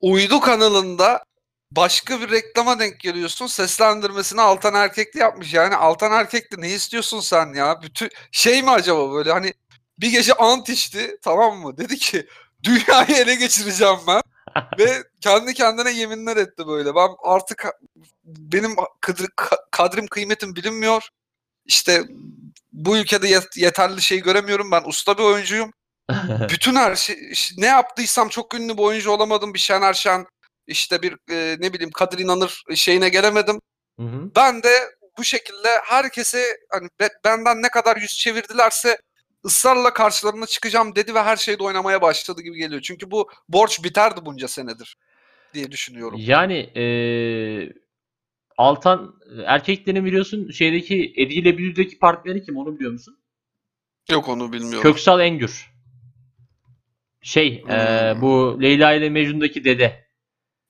Uydu kanalında başka bir reklama denk geliyorsun. Seslendirmesini Altan Erkekli yapmış. Yani Altan Erkekli ne istiyorsun sen ya? Bütün şey mi acaba böyle hani bir gece ant içti tamam mı? Dedi ki dünyayı ele geçireceğim ben. Ve kendi kendine yeminler etti böyle. Ben artık benim kadr- ka- kadrim kıymetim bilinmiyor. İşte bu ülkede yet- yeterli şey göremiyorum. Ben usta bir oyuncuyum. Bütün her şey ne yaptıysam çok ünlü bir oyuncu olamadım. Bir Şener Şen işte bir e, ne bileyim Kadir İnanır şeyine gelemedim. Hı hı. Ben de bu şekilde herkese hani be- benden ne kadar yüz çevirdilerse ısrarla karşılarına çıkacağım dedi ve her şeyde oynamaya başladı gibi geliyor. Çünkü bu borç biterdi bunca senedir diye düşünüyorum. Yani e, Altan erkeklerin biliyorsun şeydeki Edi ile Büdü'deki partneri kim onu biliyor musun? Yok onu bilmiyorum. Köksal Engür. Şey e, Hmm. bu Leyla ile Mecnun'daki dede.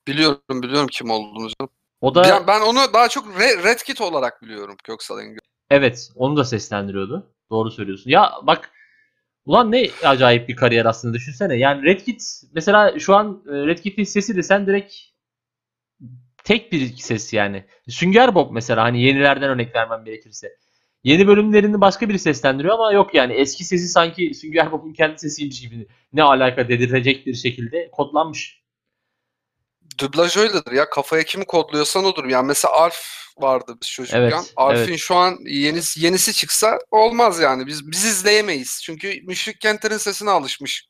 Biliyorum biliyorum kim olduğunu. canım. O da Ben, ben onu daha çok Re- Red Kit olarak biliyorum Köksal Engin. evet onu da seslendiriyordu. Doğru söylüyorsun. Ya bak ulan ne acayip bir kariyer aslında düşünsene. Yani Red Kit mesela şu an e, Red Kit'in sesi desen direkt tek bir ses yani. Sünger Bob mesela hani yenilerden örnek vermem gerekirse. Yeni bölümlerini başka biri seslendiriyor ama yok yani eski sesi sanki Sünger Bob'un kendi sesiymiş gibi ne alaka dedirtecek bir şekilde kodlanmış. Dublaj öyledir ya. Kafaya kimi kodluyorsan odur. Yani mesela Alf vardı biz çocukken. Evet, Alf'in evet. şu an yenisi, yenisi çıksa olmaz yani. Biz biz izleyemeyiz. Çünkü Müşrik Kenter'in sesine alışmış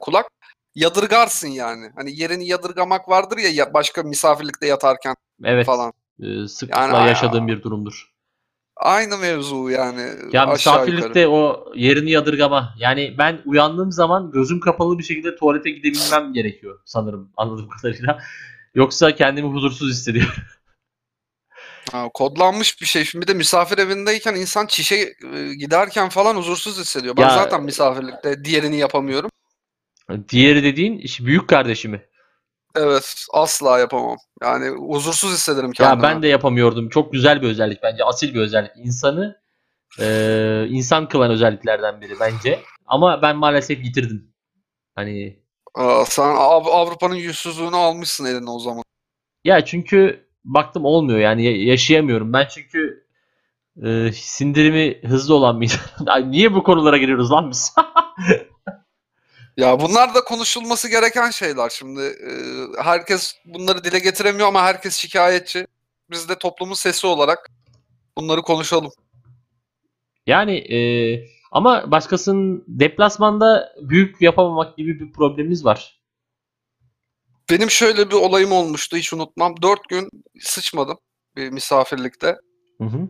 kulak. Yadırgarsın yani. Hani yerini yadırgamak vardır ya, başka misafirlikte yatarken Evet. falan. e, sıklıkla Yani- yaşadığım bir durumdur. Aynı mevzu yani. Ya misafirlikte yukarı. o yerini yadırgama. Yani ben uyandığım zaman gözüm kapalı bir şekilde tuvalete gidebilmem gerekiyor sanırım anladığım kadarıyla. Yoksa kendimi huzursuz hissediyorum. Ha, kodlanmış bir şey. Şimdi bir de misafir evindeyken insan çişe e, giderken falan huzursuz hissediyor. Ben Ya- zaten misafirlikte diğerini yapamıyorum. Diğeri dediğin büyük kardeşimi. Evet, asla yapamam. Yani huzursuz hissederim Ya kendimi. ben de yapamıyordum. Çok güzel bir özellik bence. Asil bir özellik. İnsanı e, insan kılan özelliklerden biri bence. Ama ben maalesef yitirdim. Hani Aa, sen Av- Avrupa'nın yüzsüzlüğünü almışsın eline o zaman. ya çünkü baktım olmuyor yani ya- yaşayamıyorum. Ben çünkü e, sindirimi hızlı olan bir insanım. Ay, Niye bu konulara giriyoruz lan biz? Ya bunlar da konuşulması gereken şeyler. Şimdi e, herkes bunları dile getiremiyor ama herkes şikayetçi. Biz de toplumun sesi olarak bunları konuşalım. Yani e, ama başkasının deplasmanda büyük yapamamak gibi bir problemimiz var. Benim şöyle bir olayım olmuştu hiç unutmam. Dört gün sıçmadım bir misafirlikte. Hı hı.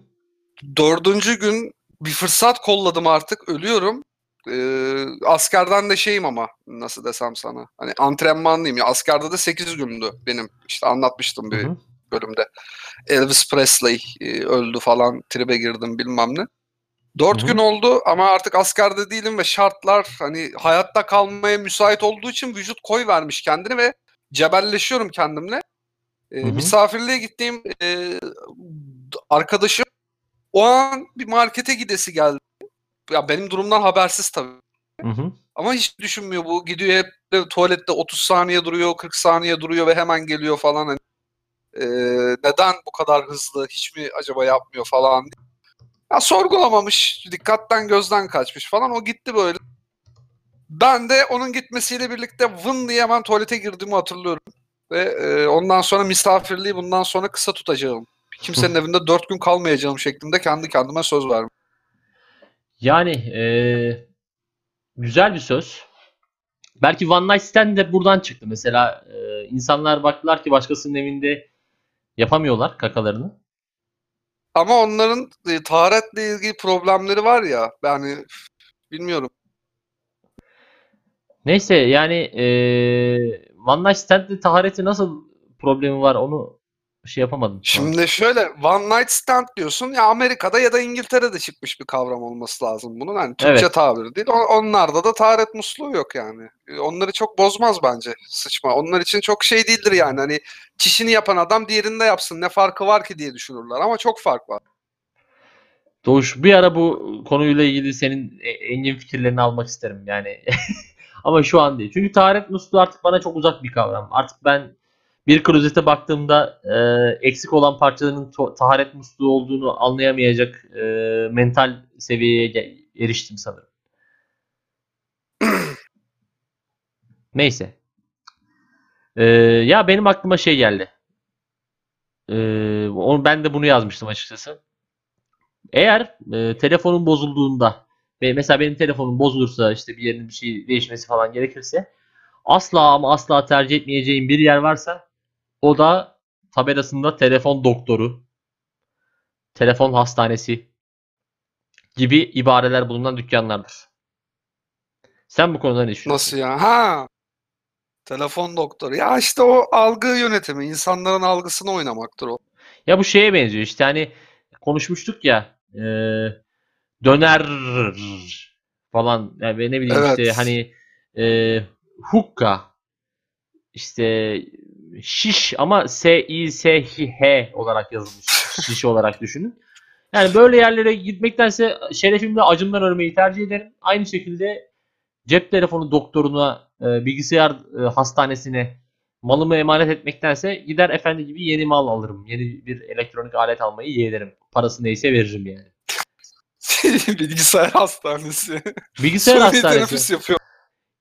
Dördüncü gün bir fırsat kolladım artık ölüyorum. Ee, askerden de şeyim ama nasıl desem sana. Hani antrenmanlıyım ya askerde de 8 gündü benim. İşte anlatmıştım bir Hı hı. bölümde. Elvis Presley e, öldü falan tribe girdim bilmem ne. Dört Hı hı. gün oldu ama artık askerde değilim ve şartlar hani hayatta kalmaya müsait olduğu için vücut koy vermiş kendini ve cebelleşiyorum kendimle. E, Hı hı. misafirliğe gittiğim e, arkadaşım o an bir markete gidesi geldi. Ya benim durumdan habersiz tabii. Hı hı. Ama hiç düşünmüyor bu. Gidiyor hep de tuvalette 30 saniye duruyor, 40 saniye duruyor ve hemen geliyor falan. Hani, e, neden bu kadar hızlı? Hiç mi acaba yapmıyor falan. Ya sorgulamamış, dikkatten gözden kaçmış falan. O gitti böyle. Ben de onun gitmesiyle birlikte vın diye hemen tuvalete girdiğimi hatırlıyorum. Ve e, ondan sonra misafirliği bundan sonra kısa tutacağım. Kimsenin evinde dört gün kalmayacağım şeklinde kendi kendime söz verdim. Yani eee, güzel bir söz. Belki One Night Stand de buradan çıktı. Mesela eee, insanlar baktılar ki başkasının evinde yapamıyorlar kakalarını. Ama onların e, taharetle ilgili problemleri var ya. Yani bilmiyorum. Neyse yani eee One Night Stand'de tahareti nasıl problemi var onu şey yapamadım. Şimdi şöyle one night stand diyorsun ya Amerika'da ya da İngiltere'de çıkmış bir kavram olması lazım bunun. Hani Türkçe Evet. tabiri değil. Onlarda da taharet musluğu yok yani. E, Onları çok bozmaz bence sıçma. Onlar için çok şey değildir yani. Hani çişini yapan adam diğerinde yapsın. Ne farkı var ki diye düşünürler ama çok fark var. Doğuş bir ara bu konuyla ilgili senin e- engin fikirlerini almak isterim yani. Ama şu an değil. Çünkü taharet musluğu artık bana çok uzak bir kavram. Artık ben bir klozete baktığımda e, eksik olan parçaların taharet musluğu olduğunu anlayamayacak e, mental seviyeye eriştim sanırım. Neyse. E, ya benim aklıma şey geldi. E, onu, ben de bunu yazmıştım açıkçası. Eğer e, telefonun bozulduğunda ve mesela benim telefonum bozulursa işte bir yerin bir şey değişmesi falan gerekirse asla ama asla tercih etmeyeceğim bir yer varsa o da tabelasında telefon doktoru, telefon hastanesi gibi ibareler bulunan dükkanlardır. Sen bu konuda ne düşünüyorsun? Nasıl ya? Ha. Telefon doktoru. Ya işte o algı yönetimi. insanların algısını oynamaktır o. Ya bu şeye benziyor işte hani konuşmuştuk ya e, döner falan yani ne bileyim Evet. işte hani e, hukka işte şiş ama S I S H olarak yazılmış şiş olarak düşünün. Yani böyle yerlere gitmektense şerefimle acımdan ölmeyi tercih ederim. Aynı şekilde cep telefonu doktoruna, e, bilgisayar e, hastanesine malımı emanet etmektense gider efendi gibi yeni mal alırım. Yeni bir elektronik alet almayı yeğlerim. Parası neyse veririm yani. Bilgisayar hastanesi. Bilgisayar hastanesi. yapıyor.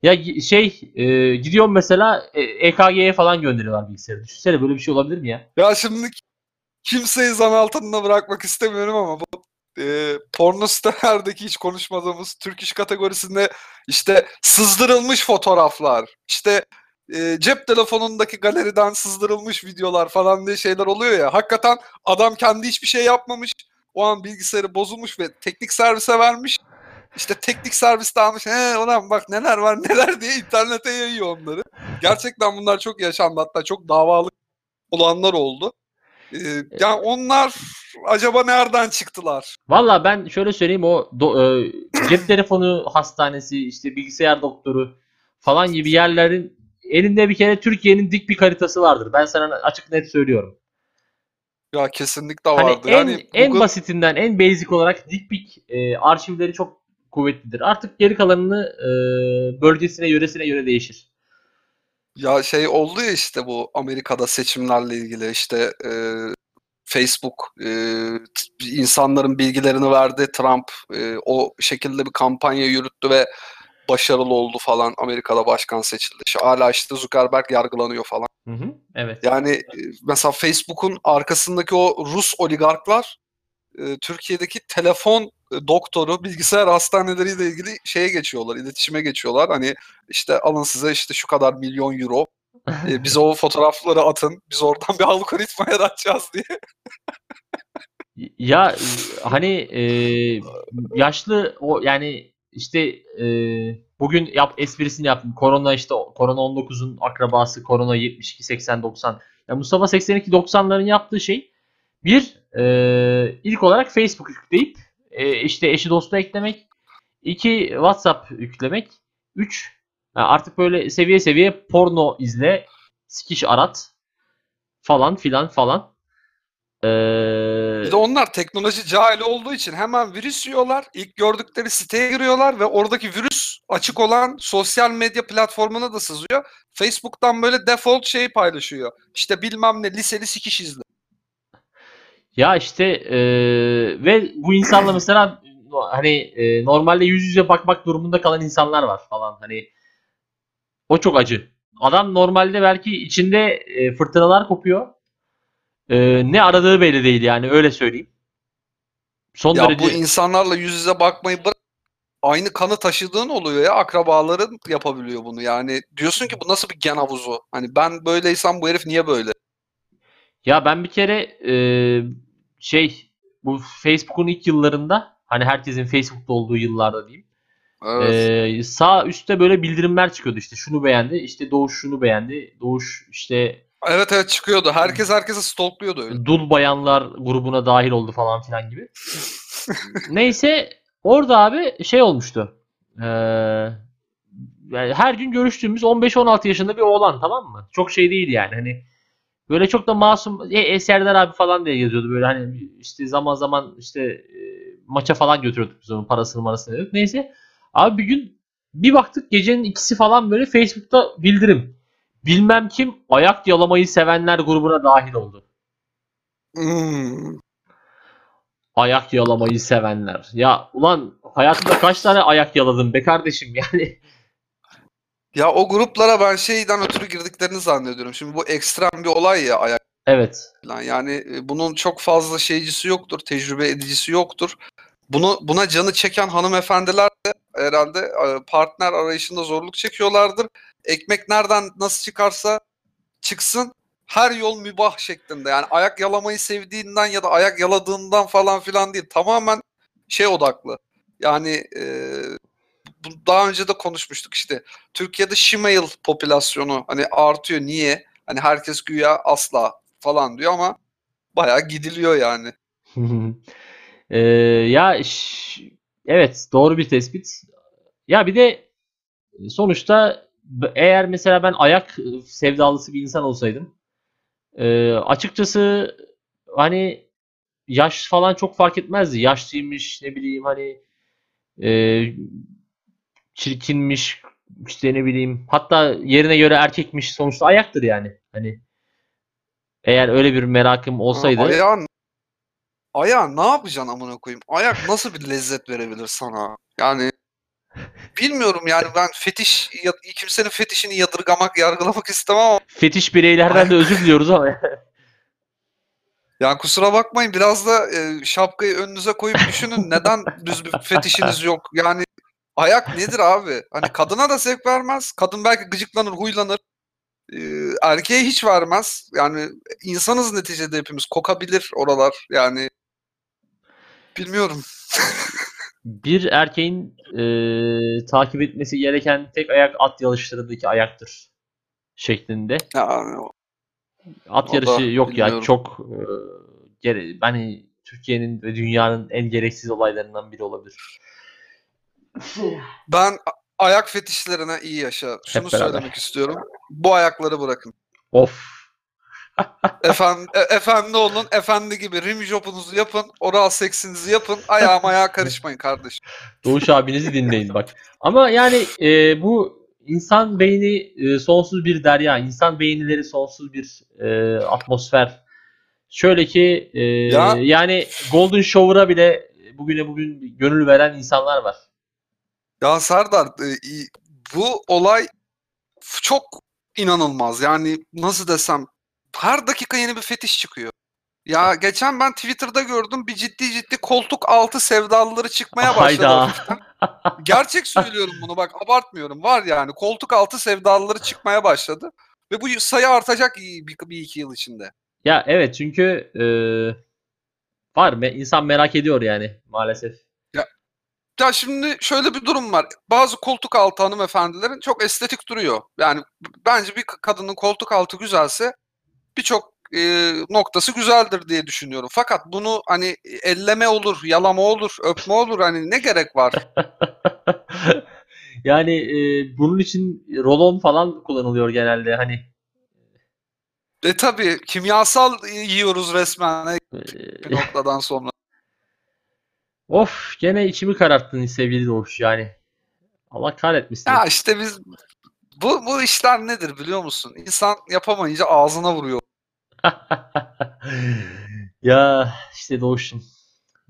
Ya şey e, gidiyorum mesela e, EKG'ye falan gönderiyorlar bilgisayarı. Düşünsene böyle bir şey olabilir mi ya? Ya şimdi kimseyi zan altında bırakmak istemiyorum ama bu e, porno sitelerdeki hiç konuşmadığımız Türk iş kategorisinde işte sızdırılmış fotoğraflar, işte e, cep telefonundaki galeriden sızdırılmış videolar falan diye şeyler oluyor ya. Hakikaten adam kendi hiçbir şey yapmamış. O an bilgisayarı bozulmuş ve teknik servise vermiş. İşte teknik serviste almış. He ulan bak neler var neler diye internete yayıyor onları. Gerçekten bunlar çok yaşandı. Hatta çok davalık olanlar oldu. Ee, yani onlar acaba nereden çıktılar? Valla ben şöyle söyleyeyim o do- e, cep telefonu hastanesi işte bilgisayar doktoru falan gibi yerlerin elinde bir kere Türkiye'nin dik bir haritası vardır. Ben sana açık net söylüyorum. Ya kesinlikle Hani vardı. en yani en Google- basitinden en basic olarak dik e, arşivleri çok kuvvetlidir. Artık geri kalanını e, bölgesine yöresine göre değişir. Ya şey oldu ya işte bu Amerika'da seçimlerle ilgili işte e, Facebook e, insanların bilgilerini verdi. Trump e, o şekilde bir kampanya yürüttü ve başarılı oldu falan. Amerika'da başkan seçildi. İşte hala işte Zuckerberg yargılanıyor falan. Hı hı, evet. Yani e, mesela Facebook'un arkasındaki o Rus oligarklar e, Türkiye'deki telefon e, doktoru, bilgisayar hastaneleriyle ilgili şeye geçiyorlar, iletişime geçiyorlar. Hani işte alın size işte şu kadar milyon euro. E, bize o fotoğrafları atın. Biz oradan bir algoritma yaratacağız diye. Ya hani e, yaşlı o yani işte e, bugün yap esprisini yaptım. Korona işte korona 19'un akrabası korona 72 80 90. Ya Mustafa 82 90'ların yaptığı şey bir e, ilk olarak Facebook yükleyip e, işte eşi dostu eklemek. iki WhatsApp yüklemek. Üç artık böyle seviye seviye porno izle, sikiş arat falan filan falan. Ee, Bir de onlar teknoloji cahili olduğu için hemen virüs yiyorlar. İlk gördükleri siteye giriyorlar ve oradaki virüs açık olan sosyal medya platformuna da sızıyor. Facebook'tan böyle default şey paylaşıyor. İşte bilmem ne liseli sikiş izle. Ya işte e, ve bu insanla mesela hani e, normalde yüz yüze bakmak durumunda kalan insanlar var falan hani o çok acı. Adam normalde belki içinde e, fırtınalar kopuyor. E, ne aradığı belli değil yani öyle söyleyeyim. Son Ya derece bu insanlarla yüz yüze bakmayı bırak. Aynı kanı taşıdığın oluyor ya. Akrabaların yapabiliyor bunu. Yani diyorsun ki bu nasıl bir gen havuzu? Hani ben böyleysem bu herif niye böyle? Ya ben bir kere e, şey bu Facebook'un ilk yıllarında hani herkesin Facebook'ta olduğu yıllarda diyeyim. Evet. e, sağ üstte böyle bildirimler çıkıyordu işte şunu beğendi işte Doğuş şunu beğendi Doğuş işte evet evet çıkıyordu. Herkes herkese stalkluyordu öyle. dul bayanlar grubuna dahil oldu falan filan gibi. Neyse orada abi şey olmuştu. Ee, yani her gün görüştüğümüz 15-16 yaşında bir oğlan tamam mı? Çok şey değil yani hani böyle çok da masum e, e, Serdar abi falan diye yazıyordu böyle hani işte zaman zaman işte e, maça falan götürüyorduk biz onun parasını marasını veriyorduk. Neyse abi bir gün bir baktık gecenin ikisi falan böyle Facebook'ta bildirim. Bilmem kim ayak yalamayı sevenler grubuna dahil oldu. Hmm. Ayak yalamayı sevenler. Ya ulan hayatımda kaç tane ayak yaladım be kardeşim yani. Ya o gruplara ben şeyden ötürü girdiklerini zannediyorum. Şimdi bu ekstrem bir olay ya ayak Evet. Yani e, bunun çok fazla şeycisi yoktur, tecrübe edicisi yoktur. Bunu buna canı çeken hanımefendiler de herhalde e, partner arayışında zorluk çekiyorlardır. Ekmek nereden nasıl çıkarsa çıksın her yol mübah şeklinde. Yani ayak yalamayı sevdiğinden ya da ayak yaladığından falan filan değil. Tamamen şey odaklı. Yani e, bu daha önce de konuşmuştuk işte. Türkiye'de shemale popülasyonu hani artıyor. Niye? Hani herkes güya asla falan diyor ama bayağı gidiliyor yani. Ee, ya evet doğru bir tespit. Ya bir de sonuçta eğer mesela ben ayak sevdalısı bir insan olsaydım e, açıkçası hani yaş falan çok fark etmezdi. Yaşlıymış ne bileyim hani e, çirkinmiş işte ne bileyim hatta yerine göre erkekmiş sonuçta ayaktır yani. Hani eğer öyle bir merakım olsaydı Ha, Ayağın, ayağı ne yapacaksın amına koyayım? Ayak nasıl bir lezzet verebilir sana? Yani bilmiyorum yani ben fetiş ya- kimsenin fetişini yadırgamak, yargılamak istemem ama fetiş bireylerden de özür diliyoruz ama yani kusura bakmayın biraz da e, şapkayı önünüze koyup düşünün neden düz bir fetişiniz yok? Yani ayak nedir abi? Hani kadına da zevk vermez. Kadın belki gıcıklanır, huylanır. E, erkeğe hiç vermez. Yani insanız neticede hepimiz. Kokabilir oralar. Yani bilmiyorum. bir erkeğin e, takip etmesi gereken tek ayak at yarışlarındaki ayaktır şeklinde. Yani At O yarışı yok ya bilmiyorum. çok e, gere- hani Türkiye'nin ve dünyanın en gereksiz olaylarından biri olabilir. Ben ayak fetişlerine iyi yaşa. Şunu beraber. söylemek istiyorum. Bu ayakları bırakın. Of. Efendi, e- efendi olun. Efendi gibi rim jobunuzu yapın. Oral seksinizi yapın. Ayağıma ayağa karışmayın kardeşim. Doğuş abinizi dinleyin bak. Ama yani e, bu insan beyni e, sonsuz bir derya. İnsan beyinleri sonsuz bir e, atmosfer. Şöyle ki e, Ya- yani Golden Shower'a bile bugüne bugün gönül veren insanlar var. Ya Serdar e, bu olay çok inanılmaz. Yani nasıl desem her dakika yeni bir fetiş çıkıyor. Ya geçen ben Twitter'da gördüm bir ciddi ciddi koltuk altı sevdalıları çıkmaya başladı. Hayda. Gerçek söylüyorum bunu bak abartmıyorum. Var yani koltuk altı sevdalıları çıkmaya başladı. Ve bu sayı artacak bir, bir, iki yıl içinde. Ya evet çünkü e, var insan merak ediyor yani maalesef. Ya şimdi şöyle bir durum var. Bazı koltuk altı hanımefendilerin çok estetik duruyor. Yani bence bir kadının koltuk altı güzelse birçok e, noktası güzeldir diye düşünüyorum. Fakat bunu hani elleme olur, yalama olur, öpme olur hani ne gerek var? yani e, bunun için rolon falan kullanılıyor genelde hani. E tabi kimyasal yiyoruz resmen Ee, bir noktadan sonra. Of gene içimi kararttın sevgili Doğuş yani. Allah kahretmesin. Ya işte biz bu bu işler nedir biliyor musun? İnsan yapamayınca ağzına vuruyor. ya işte Doğuş'um.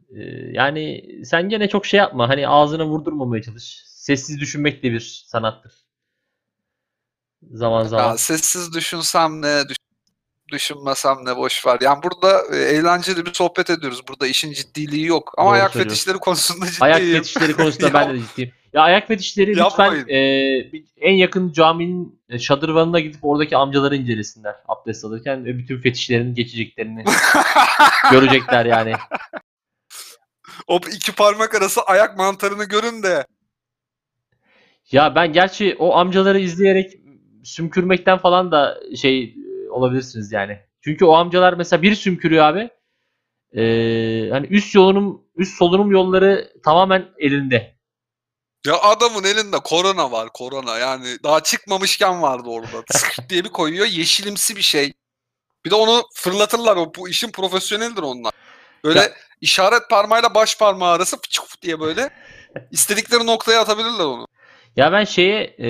Ee, yani sen gene çok şey yapma. Hani ağzına vurdurmamaya çalış. Sessiz düşünmek de bir sanattır. Zaman zaman. Ya sessiz düşünsem ne, düş- düşünmesem ne boş ver. Yani burada e, eğlenceli bir sohbet ediyoruz. Burada işin ciddiliği yok. Ama Doğru ayak söylüyorsun. fetişleri konusunda Ayak ciddiyim. fetişleri konusunda ben de ciddiyim. Ya ayak fetişleri lütfen Yapmayın. e, bir- en yakın caminin e, şadırvanına gidip oradaki amcaları incelesinler abdest alırken ve bütün fetişlerin geçeceklerini görecekler yani. o iki parmak arası ayak mantarını görün de. Ya ben gerçi o amcaları izleyerek sümkürmekten falan da şey e, olabilirsiniz yani. Çünkü o amcalar mesela bir sümkürüyor abi. Ee, hani üst yolunum üst solunum yolları tamamen elinde. Ya adamın elinde korona var korona. Yani daha çıkmamışken vardı orada. Sıkırt diye bir koyuyor yeşilimsi bir şey. Bir de onu fırlatırlar. O bu işin profesyoneldir onlar. Böyle Ya- işaret parmağıyla baş parmağı arası fıçıf diye böyle istedikleri noktaya atabilirler onu. Ya ben şeye e,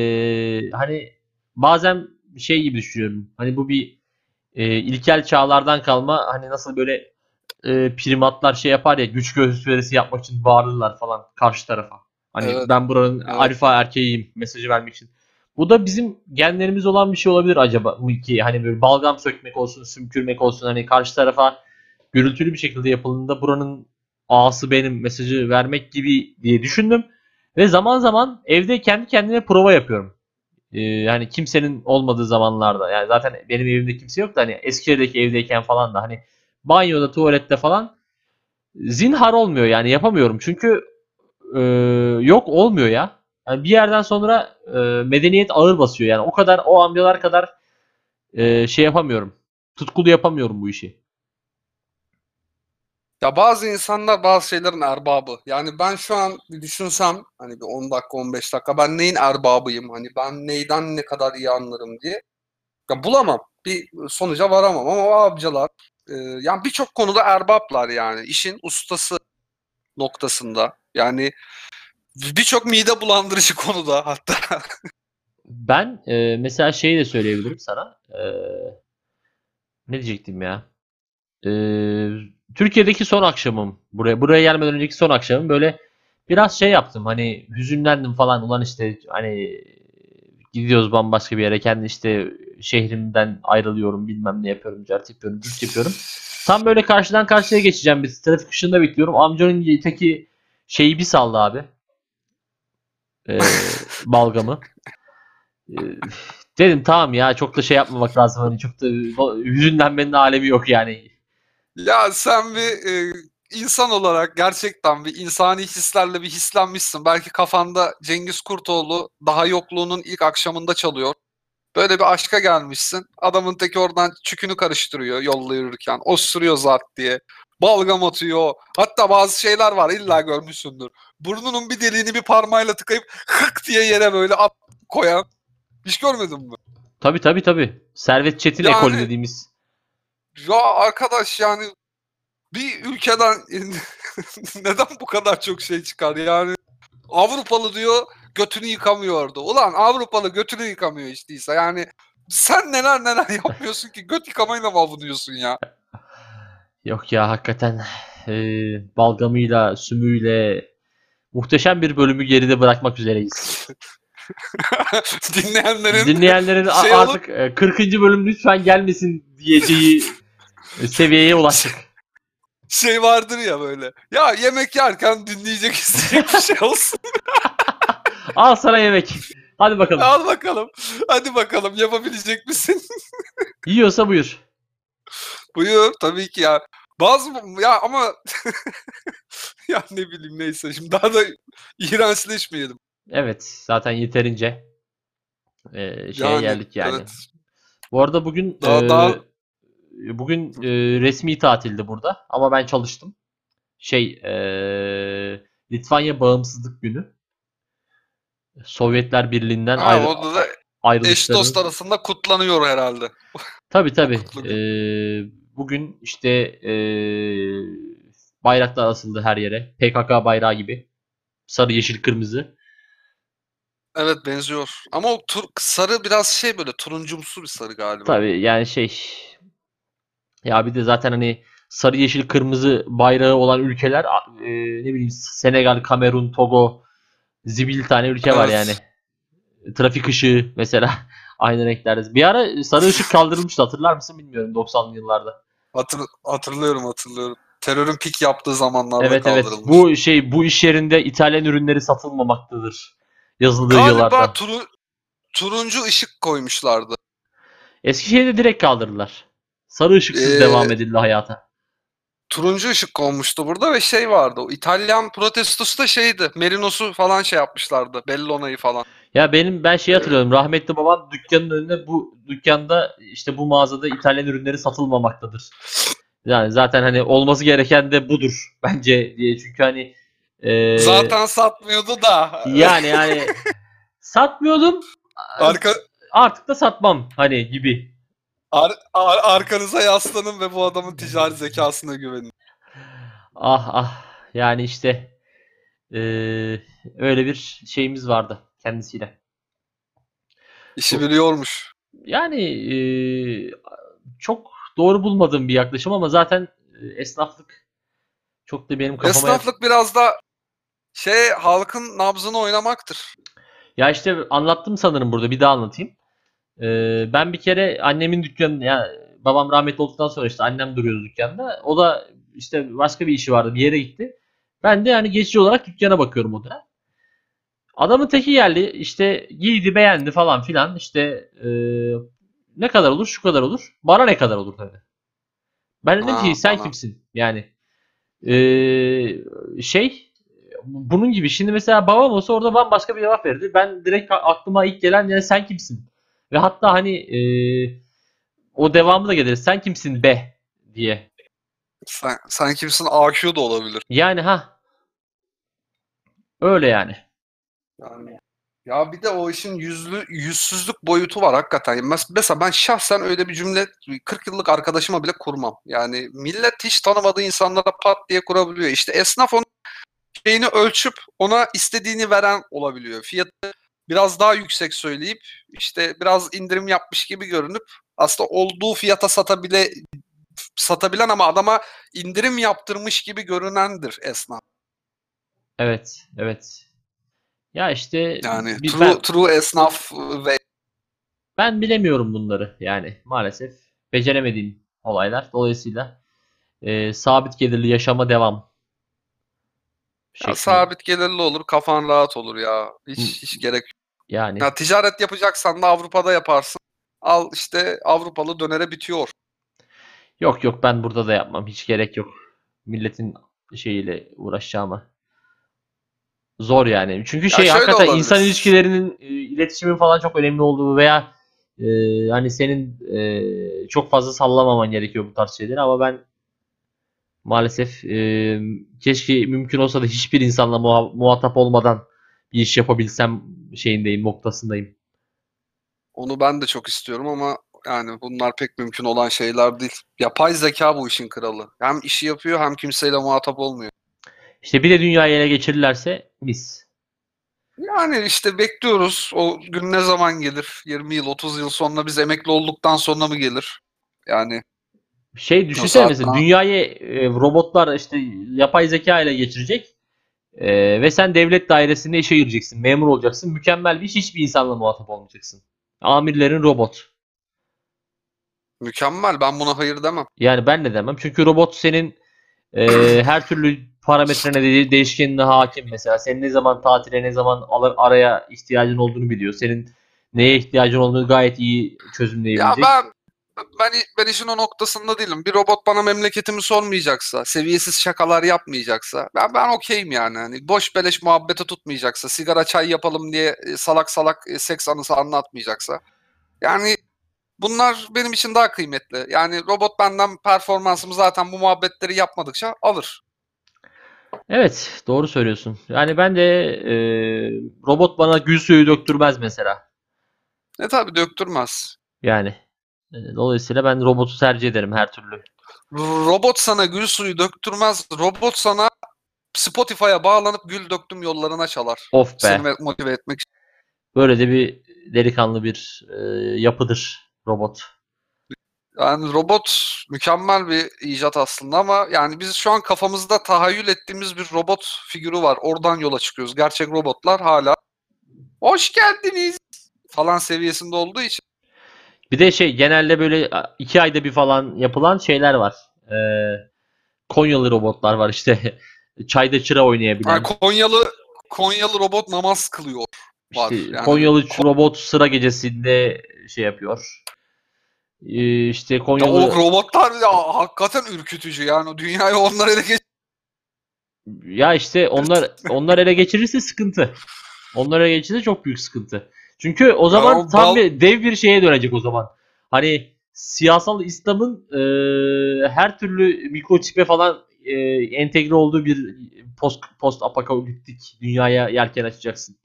hani bazen şey gibi düşünüyorum. Hani bu bir e, ilkel çağlardan kalma hani nasıl böyle e, primatlar şey yapar ya güç gösterisi yapmak için bağırırlar falan karşı tarafa. Hani Evet. ben buranın Evet. alfa erkeğiyim mesajı vermek için. Bu da bizim genlerimiz olan bir şey olabilir acaba mı ki hani böyle balgam sökmek olsun, sümkürmek olsun hani karşı tarafa gürültülü bir şekilde yapıldığında buranın ağası benim mesajı vermek gibi diye düşündüm. Ve zaman zaman evde kendi kendime prova yapıyorum. Ee, yani kimsenin olmadığı zamanlarda. Yani zaten benim evimde kimse yok da hani Eskişehir'deki evdeyken falan da hani banyoda, tuvalette falan zinhar olmuyor yani yapamıyorum. Çünkü e, yok olmuyor ya. Yani bir yerden sonra e, medeniyet ağır basıyor. Yani o kadar o amcalar kadar e, şey yapamıyorum. Tutkulu yapamıyorum bu işi. Ya bazı insanlar bazı şeylerin erbabı. Yani ben şu an bir düşünsem hani bir 10 dakika 15 dakika ben neyin erbabıyım? Hani ben neyden ne kadar iyi anlarım diye. Ya bulamam. Bir sonuca varamam ama o amcalar e, yani birçok konuda erbaplar yani. işin ustası noktasında. Yani birçok mide bulandırıcı konuda hatta. Ben e, mesela şeyi de söyleyebilirim sana. E, ne diyecektim ya? E, Türkiye'deki son akşamım. Buraya buraya gelmeden önceki son akşamım böyle biraz şey yaptım. Hani hüzünlendim falan. Ulan işte hani gidiyoruz bambaşka bir yere. Kendi işte şehrimden ayrılıyorum. Bilmem ne yapıyorum. Cart yapıyorum. Düz yapıyorum. Tam böyle karşıdan karşıya geçeceğim. Bir trafik ışığında bekliyorum. Amcanın teki şeyi bir saldı abi. E, balgamı. Ee, dedim tamam ya çok da şey yapmamak lazım hani çok da yüzündenmenin alemi yok yani. Ya sen bir e, insan olarak gerçekten bir insani hislerle bir hislenmişsin. Belki kafanda Cengiz Kurtoğlu daha yokluğunun ilk akşamında çalıyor. Böyle bir aşka gelmişsin. Adamın teki oradan çükünü karıştırıyor yolda yürürken. Osuruyor zart diye. Balgam atıyor. Hatta bazı şeyler var illa görmüşsündür. Burnunun bir deliğini bir parmağıyla tıkayıp hık diye yere böyle at koyan. Hiç görmedin mi? Tabi tabi tabi. Servet Çetin Yani- ekolü dediğimiz. Ya arkadaş yani bir ülkeden neden bu kadar çok şey çıkar yani Avrupalı diyor götünü yıkamıyordu. Ulan Avrupalı götünü yıkamıyor işte ise yani sen neler neler yapmıyorsun ki göt yıkamayla mı avunuyorsun ya? Yok ya hakikaten e, balgamıyla, sümüyle muhteşem bir bölümü geride bırakmak üzereyiz. Dinleyenlerin Dinleyenlerin şey artık e, 40. bölüm lütfen gelmesin diyeceği seviyeye ulaştık. şey vardır ya böyle. Ya yemek yerken dinleyecek isteyecek bir şey olsun. Al sana yemek. Hadi bakalım. Al bakalım. Hadi bakalım yapabilecek misin? Yiyorsa buyur. Buyur tabii ki ya. Bazı ya ama ya ne bileyim neyse şimdi daha da iğrençleşmeyelim. Evet zaten yeterince e, şeye Yani, geldik yani. evet. Bu arada bugün Daha- e, daha- bugün e, resmi tatildi burada ama ben çalıştım. Şey e, Litvanya bağımsızlık günü. Sovyetler Birliği'nden Ha, ayrı, orada da eş ayrılışları. dost arasında kutlanıyor herhalde. Tabii tabii. Kutlu gün. Ee, bugün işte ee, bayraklar asıldı her yere. PKK bayrağı gibi. Sarı, yeşil, kırmızı. Evet benziyor. Ama o tur, sarı biraz şey böyle turuncumsu bir sarı galiba. Tabii yani şey ya bir de zaten hani sarı, yeşil, kırmızı bayrağı olan ülkeler ee, ne bileyim Senegal, Kamerun, Togo, zibil tane ülke var Evet. yani. Trafik ışığı mesela aynı renklerde. Bir ara sarı ışık kaldırılmıştı hatırlar mısın bilmiyorum 90'lı yıllarda. Hatır, hatırlıyorum hatırlıyorum. Terörün pik yaptığı zamanlarda Evet evet. Bu şey bu iş yerinde İtalyan ürünleri satılmamaktadır. Yazıldığı Galiba yıllarda. turu, turuncu ışık koymuşlardı. Eskişehir'de direkt kaldırdılar. Sarı ışıksız Ee, devam edildi hayata. Turuncu ışık konmuştu burada ve şey vardı. O İtalyan protestosu da şeydi. Merinos'u falan şey yapmışlardı. Bellona'yı falan. Ya benim ben şey hatırlıyorum. Rahmetli babam dükkanın önünde bu dükkanda işte bu mağazada İtalyan ürünleri satılmamaktadır. Yani zaten hani olması gereken de budur bence diye. Çünkü hani e, Zaten satmıyordu da. yani yani satmıyordum. Arka, Artık da satmam hani gibi. Ar- ar- arkanıza yaslanın ve bu adamın ticari zekasına güvenin. Ah ah yani işte eee, öyle bir şeyimiz vardı kendisiyle. İşi biliyormuş. Yani eee, çok doğru bulmadığım bir yaklaşım ama zaten e, esnaflık çok da benim kafama Esnaflık biraz da şey halkın nabzını oynamaktır. Ya işte anlattım sanırım burada bir daha anlatayım. Eee, ben bir kere annemin dükkanı ya babam rahmetli olduktan sonra işte annem duruyordu dükkanda. O da işte başka bir işi vardı bir yere gitti. Ben de yani geçici olarak dükkana bakıyorum o dönem. Adamın teki geldi işte giydi beğendi falan filan işte eee, ne kadar olur şu kadar olur. Bana ne kadar olur dedi. Ben dedim ki sen bana. kimsin yani eee, şey bunun gibi şimdi mesela babam olsa orada bambaşka bir cevap verirdi. Ben direkt aklıma ilk gelen yani sen kimsin? Ve hatta hani eee, o devamı da gelir. Sen kimsin be diye. Sen, sen kimsin? AQ da olabilir. Yani ha öyle yani. Yani ya bir de o işin yüzlü yüzsüzlük boyutu var hakikaten. Mes- Mesela ben şahsen öyle bir cümle 40 yıllık arkadaşıma bile kurmam. Yani millet hiç tanımadığı insanlara pat diye kurabiliyor. İşte esnaf onun şeyini ölçüp ona istediğini veren olabiliyor. Fiyatı biraz daha yüksek söyleyip işte biraz indirim yapmış gibi görünüp aslında olduğu fiyata satabile satabilen ama adama indirim yaptırmış gibi görünendir esnaf. Evet, evet. Ya işte Yani bir- true, ben, true esnaf ve ben bilemiyorum bunları yani maalesef beceremediğim olaylar. Dolayısıyla eee, sabit gelirli yaşama devam. Ya şeklinde. sabit gelirli olur, kafan rahat olur ya. Hiç Hı. hiç gerek. Yani Ya ticaret yapacaksan da Avrupa'da yaparsın. Al işte Avrupalı dönere bitiyor. yok yok ben burada da yapmam. Hiç gerek yok. Milletin şeyiyle uğraşacağıma. Zor yani. Çünkü şey şöyle hakikaten olabilir. insan ilişkilerinin e, iletişimin falan çok önemli olduğu veya e, hani senin e, çok fazla sallamaman gerekiyor bu tarz şeyleri ama ben maalesef e, keşke mümkün olsa da hiçbir insanla muha- muhatap olmadan bir iş yapabilsem şeyindeyim, noktasındayım. Onu ben de çok istiyorum ama yani bunlar pek mümkün olan şeyler değil. Yapay zeka bu işin kralı. Hem işi yapıyor hem kimseyle muhatap olmuyor. İşte bir de dünyayı ele geçirirlerse mis. Yani işte bekliyoruz. O gün ne zaman gelir? 20 yıl, 30 yıl sonra biz emekli olduktan sonra mı gelir? Yani Şey düşünsene mesela dünyayı e, robotlar işte yapay zeka ile geçirecek E, ve sen devlet dairesinde işe gireceksin, memur olacaksın. Mükemmel bir iş, hiçbir insanla muhatap olmayacaksın. Amirlerin robot. mükemmel. Ben buna hayır demem. Yani ben ne demem. Çünkü robot senin e, her türlü parametrene, de- değişkenine hakim mesela. Senin ne zaman tatile, ne zaman alır, araya ihtiyacın olduğunu biliyor. Senin neye ihtiyacın olduğunu gayet iyi Ya çözümleyebilecek. ben ben ben işin o noktasında değilim. Bir robot bana memleketimi sormayacaksa, seviyesiz şakalar yapmayacaksa ben ben okeyim yani. Hani boş beleş muhabbete tutmayacaksa, sigara çay yapalım diye e, salak salak e, seks anısı anlatmayacaksa. Yani bunlar benim için daha kıymetli. Yani robot benden performansımı zaten bu muhabbetleri yapmadıkça alır. Evet, doğru söylüyorsun. Yani ben de e, robot bana gül suyu döktürmez mesela. E tabi döktürmez. Yani Dolayısıyla ben robotu tercih ederim her türlü. Robot sana gül suyu döktürmez. Robot sana Spotify'a bağlanıp gül döktüm yollarına çalar. Of be. Seni motive etmek için. Böyle de bir delikanlı bir e, yapıdır robot. Yani robot mükemmel bir icat aslında ama yani biz şu an kafamızda tahayyül ettiğimiz bir robot figürü var. Oradan yola çıkıyoruz. Gerçek robotlar hala hoş geldiniz falan seviyesinde olduğu için. Bir de şey genelde böyle iki ayda bir falan yapılan şeyler var. E, Konyalı robotlar var işte. Çayda çıra oynayabilen. Yani Konyalı Konyalı robot namaz kılıyor. var. İşte Yani Konyalı robot sıra gecesinde şey yapıyor. E, işte Ya Konyalı o robotlar ya hakikaten ürkütücü yani dünyayı onlar ele geç. Ya işte onlar onlar ele geçirirse sıkıntı. Onlar ele geçirirse çok büyük sıkıntı. Çünkü o zaman o tam bir dev bir şeye dönecek o zaman. Hani siyasal İslam'ın e, her türlü mikroçipe falan e, entegre olduğu bir post post apokaliptik dünyaya yelken açacaksın.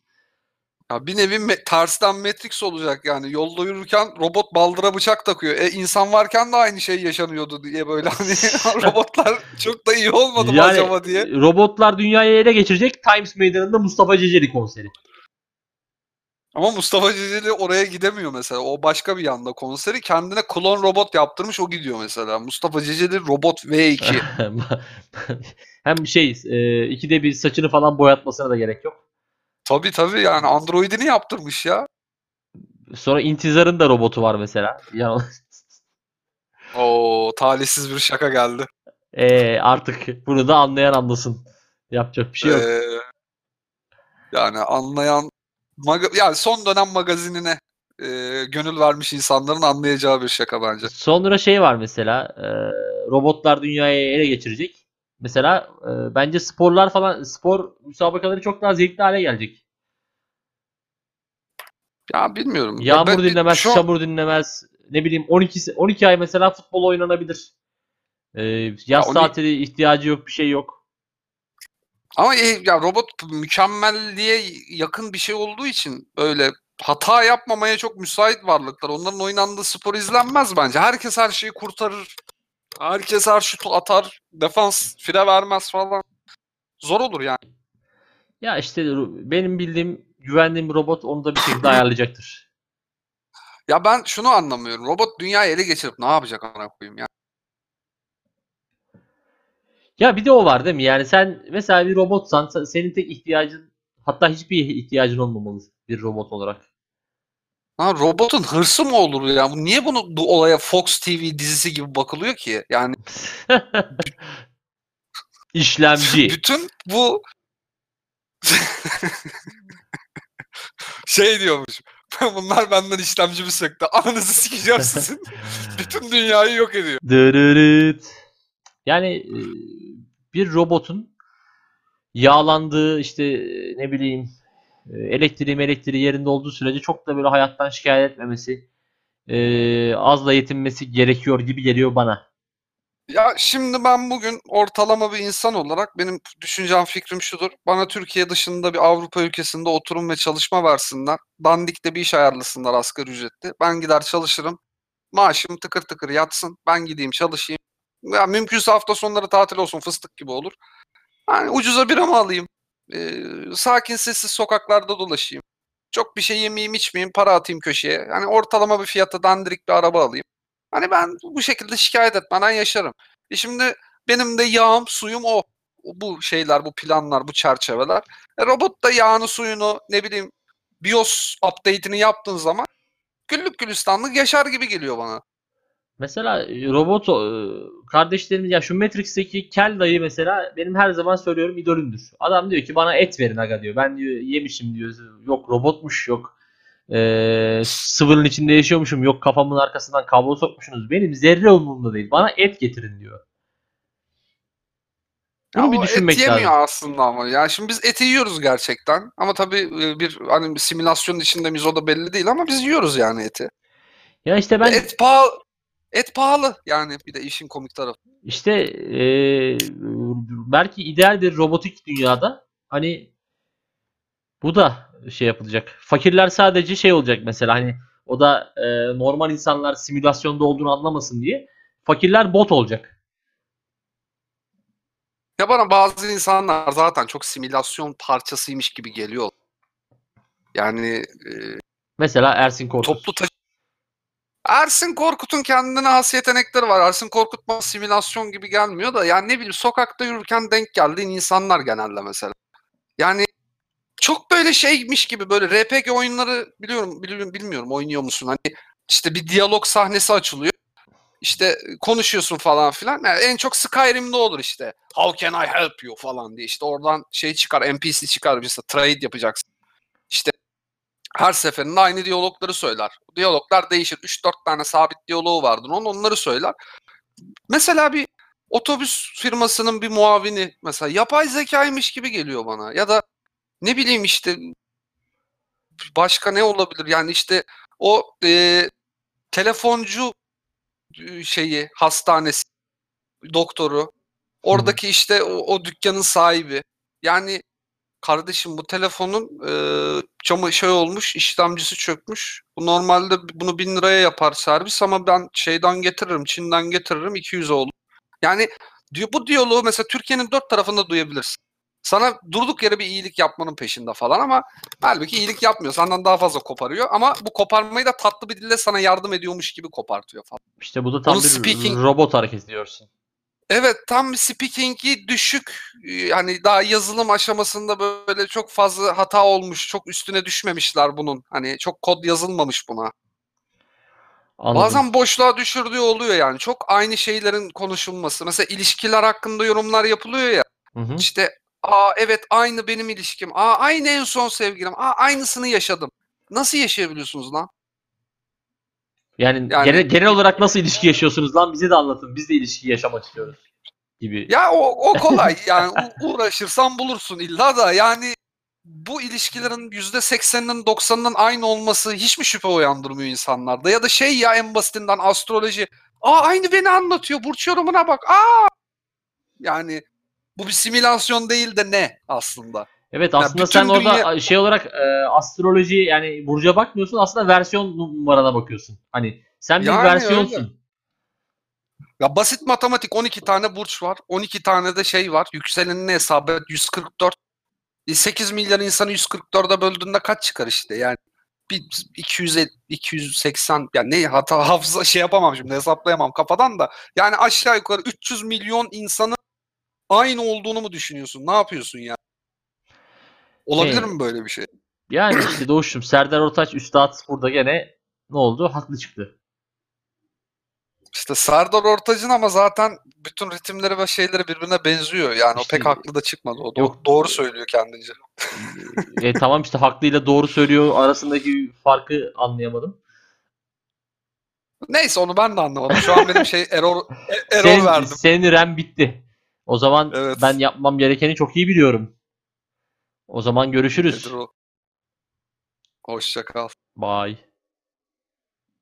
Ya bir nevi me- tersten Matrix olacak yani yolda yürürken robot baldıra bıçak takıyor. E insan varken de aynı şey yaşanıyordu diye böyle hani robotlar çok da iyi olmadı mı Yani acaba diye. robotlar dünyayı ele geçirecek Times Meydanı'nda Mustafa Ceceli konseri. Ama Mustafa Ceceli oraya gidemiyor mesela. O başka bir yanda konseri. Kendine klon robot yaptırmış o gidiyor mesela. Mustafa Ceceli robot V2. Hem şey e, ikide bir saçını falan boyatmasına da gerek yok. tabii tabii yani androidini yaptırmış ya. Sonra İntizar'ın da robotu var mesela. Yani, Oo talihsiz bir şaka geldi. e, artık bunu da anlayan anlasın. Yapacak bir şey yok. Ee, yani anlayan maga- yani son dönem magazinine e, gönül vermiş insanların anlayacağı bir şaka bence. Sonra şey var mesela. e, robotlar dünyayı ele geçirecek. Mesela e, bence sporlar falan spor müsabakaları çok daha zevkli hale gelecek. Ya bilmiyorum. Yağmur Ben- dinlemez, şu- çamur dinlemez. Ne bileyim 12 se- 12 ay mesela futbol oynanabilir. E, yaz Ya tatili ihtiyacı yok, bir şey yok. Ama e, ya robot mükemmelliğe yakın bir şey olduğu için öyle hata yapmamaya çok müsait varlıklar. Onların oynandığı spor izlenmez bence. Herkes her şeyi kurtarır. Herkes her şutu atar. Defans fire vermez falan. Zor olur yani. Ya işte benim bildiğim, güvendiğim bir robot onu da bir şekilde ayarlayacaktır. Ya ben şunu anlamıyorum. Robot dünyayı ele geçirip ne yapacak ana koyayım ya? Ya bir de o var değil mi? Yani sen mesela bir robotsan se- senin tek ihtiyacın hatta hiçbir ihtiyacın olmamalı bir robot olarak. Ha, robotun hırsı mı olur ya? Bu- Niye bunu bu olaya Fox TV dizisi gibi bakılıyor ki? Yani İşlemci. bütün bu şey diyormuş. Bunlar benden işlemcimi söktü. Ananızı sikeceğim sizin. Bütün dünyayı yok ediyor. Dırırıt. Yani e, bir robotun yağlandığı işte e, ne bileyim e, elektriği elektriği yerinde olduğu sürece çok da böyle hayattan şikayet etmemesi azla yetinmesi gerekiyor gibi geliyor bana. Ya şimdi ben bugün ortalama bir insan olarak benim düşüncem fikrim şudur. Bana Türkiye dışında bir Avrupa ülkesinde oturum ve çalışma versinler. Dandik'te bir iş ayarlasınlar asgari ücretli. Ben gider çalışırım. Maaşım tıkır tıkır yatsın. Ben gideyim çalışayım. Ya mümkünse hafta sonları tatil olsun fıstık gibi olur. Hani ucuza bir ama alayım. Ee, sakin sessiz sokaklarda dolaşayım. Çok bir şey yemeyeyim içmeyeyim para atayım köşeye. Hani ortalama bir fiyata dandirik bir araba alayım. Hani ben bu şekilde şikayet etmeden yaşarım. E şimdi benim de yağım, suyum o. Bu şeyler, bu planlar, bu çerçeveler. E robot da yağını, suyunu, ne bileyim BIOS update'ini yaptığın zaman güllük gülistanlık yaşar gibi geliyor bana. Mesela e, robot e, kardeşlerim ya şu Matrix'teki Kel dayı mesela benim her zaman söylüyorum idolümdür. Adam diyor ki bana et verin aga diyor. Ben diyor yemişim diyor. Yok robotmuş yok. E, sıvının içinde yaşıyormuşum. Yok kafamın arkasından kablo sokmuşsunuz. Benim zerre umurumda değil. Bana et getirin diyor. Bunu Ya bir düşünmek et yemiyor lazım. aslında ama. Yani şimdi biz eti yiyoruz gerçekten. Ama tabii e, bir hani simülasyonun içinde miyiz o da belli değil ama biz yiyoruz yani eti. Ya işte ben Et pahalı. Et pahalı yani bir de işin komik tarafı. İşte eee, belki ideal bir robotik dünyada hani bu da şey yapılacak. Fakirler sadece şey olacak mesela hani O da e, normal insanlar simülasyonda olduğunu anlamasın diye. Fakirler bot olacak. Ya bana bazı insanlar zaten çok simülasyon parçasıymış gibi geliyor. Yani e, Mesela Ersin Korkut. toplu taşı... Ersin Korkut'un kendine has yetenekleri var. Ersin Korkut bana simülasyon gibi gelmiyor da yani ne bileyim sokakta yürürken denk geldiğin insanlar genelde mesela. Yani çok böyle şeymiş gibi böyle RPG oyunları biliyorum biliyorum bilmiyorum oynuyor musun? Hani işte bir diyalog sahnesi açılıyor. İşte konuşuyorsun falan filan. Yani en çok Skyrim'de olur işte. How can I help you falan diye. İşte oradan şey çıkar, NPC çıkar. Mesela trade yapacaksın. İşte her seferinde aynı diyalogları söyler. Diyaloglar değişir. 3-4 tane sabit diyaloğu vardır. Onun onları söyler. Mesela bir otobüs firmasının bir muavini mesela yapay zekaymış gibi geliyor bana. Ya da ne bileyim işte başka ne olabilir? Yani işte o e, telefoncu e, şeyi hastanesi doktoru oradaki işte o, o dükkanın sahibi yani kardeşim bu telefonun e, camı şey olmuş işlemcisi çökmüş bu normalde bunu bin liraya yapar servis ama ben şeyden getiririm Çin'den getiririm 200 olur yani diyor bu diyaloğu mesela Türkiye'nin dört tarafında duyabilirsin sana durduk yere bir iyilik yapmanın peşinde falan ama halbuki iyilik yapmıyor. Senden daha fazla koparıyor ama bu koparmayı da tatlı bir dille sana yardım ediyormuş gibi kopartıyor falan. İşte bu da tam Bunun bir speaking- robot hareketi diyorsun. Evet tam speaking'i düşük hani daha yazılım aşamasında böyle çok fazla hata olmuş. Çok üstüne düşmemişler bunun. Hani çok kod yazılmamış buna. Anladım. Bazen boşluğa düşürdüğü oluyor yani. Çok aynı şeylerin konuşulması. Mesela ilişkiler hakkında yorumlar yapılıyor ya. Hı hı. İşte aa evet aynı benim ilişkim. Aa aynı en son sevgilim. Aa aynısını yaşadım. Nasıl yaşayabiliyorsunuz lan? Yani, Yani- genel, genel olarak nasıl ilişki yaşıyorsunuz lan bize de anlatın. Biz de ilişki yaşamak istiyoruz gibi. Ya o, o kolay. Yani uğraşırsan bulursun illa da yani bu ilişkilerin yüzde sekseninin doksanının aynı olması hiç mi şüphe uyandırmıyor insanlarda? Ya da şey ya en basitinden astroloji. Aa aynı beni anlatıyor. Burç yorumuna bak. Aa yani bu bir simülasyon değil de ne aslında? Evet aslında sen orada dünya- şey olarak e, astroloji yani burca bakmıyorsun aslında versiyon numarana bakıyorsun. Hani sen bir Yani versiyonsun. Ya basit matematik 12 tane burç var. 12 tane de şey var. Yükselenini hesap et 144. E, 8 milyar insanı 144'e böldüğünde kaç çıkar işte yani? Bir 250 280 yani ne hata hafıza şey yapamam şimdi hesaplayamam kafadan da. Yani aşağı yukarı 300 milyon insanın aynı olduğunu mu düşünüyorsun? Ne yapıyorsun ya? Olabilir Hey. mi böyle bir şey? Yani işte Doğuş'um Serdar Ortaç Üstad burada gene ne oldu? Haklı çıktı. İşte Serdar Ortaç'ın ama zaten bütün ritimleri ve şeyleri birbirine benziyor. Yani o İşte- pek haklı da çıkmadı. O do- Yok. doğru söylüyor kendince. e, tamam işte haklıyla doğru söylüyor arasındaki farkı anlayamadım. Neyse onu ben de anlamadım. Şu an benim şey error e- error Senin, verdim. senin RAM bitti. O zaman Evet. ben yapmam gerekeni çok iyi biliyorum. O zaman görüşürüz. Nedir o? Hoşça kal. Bye.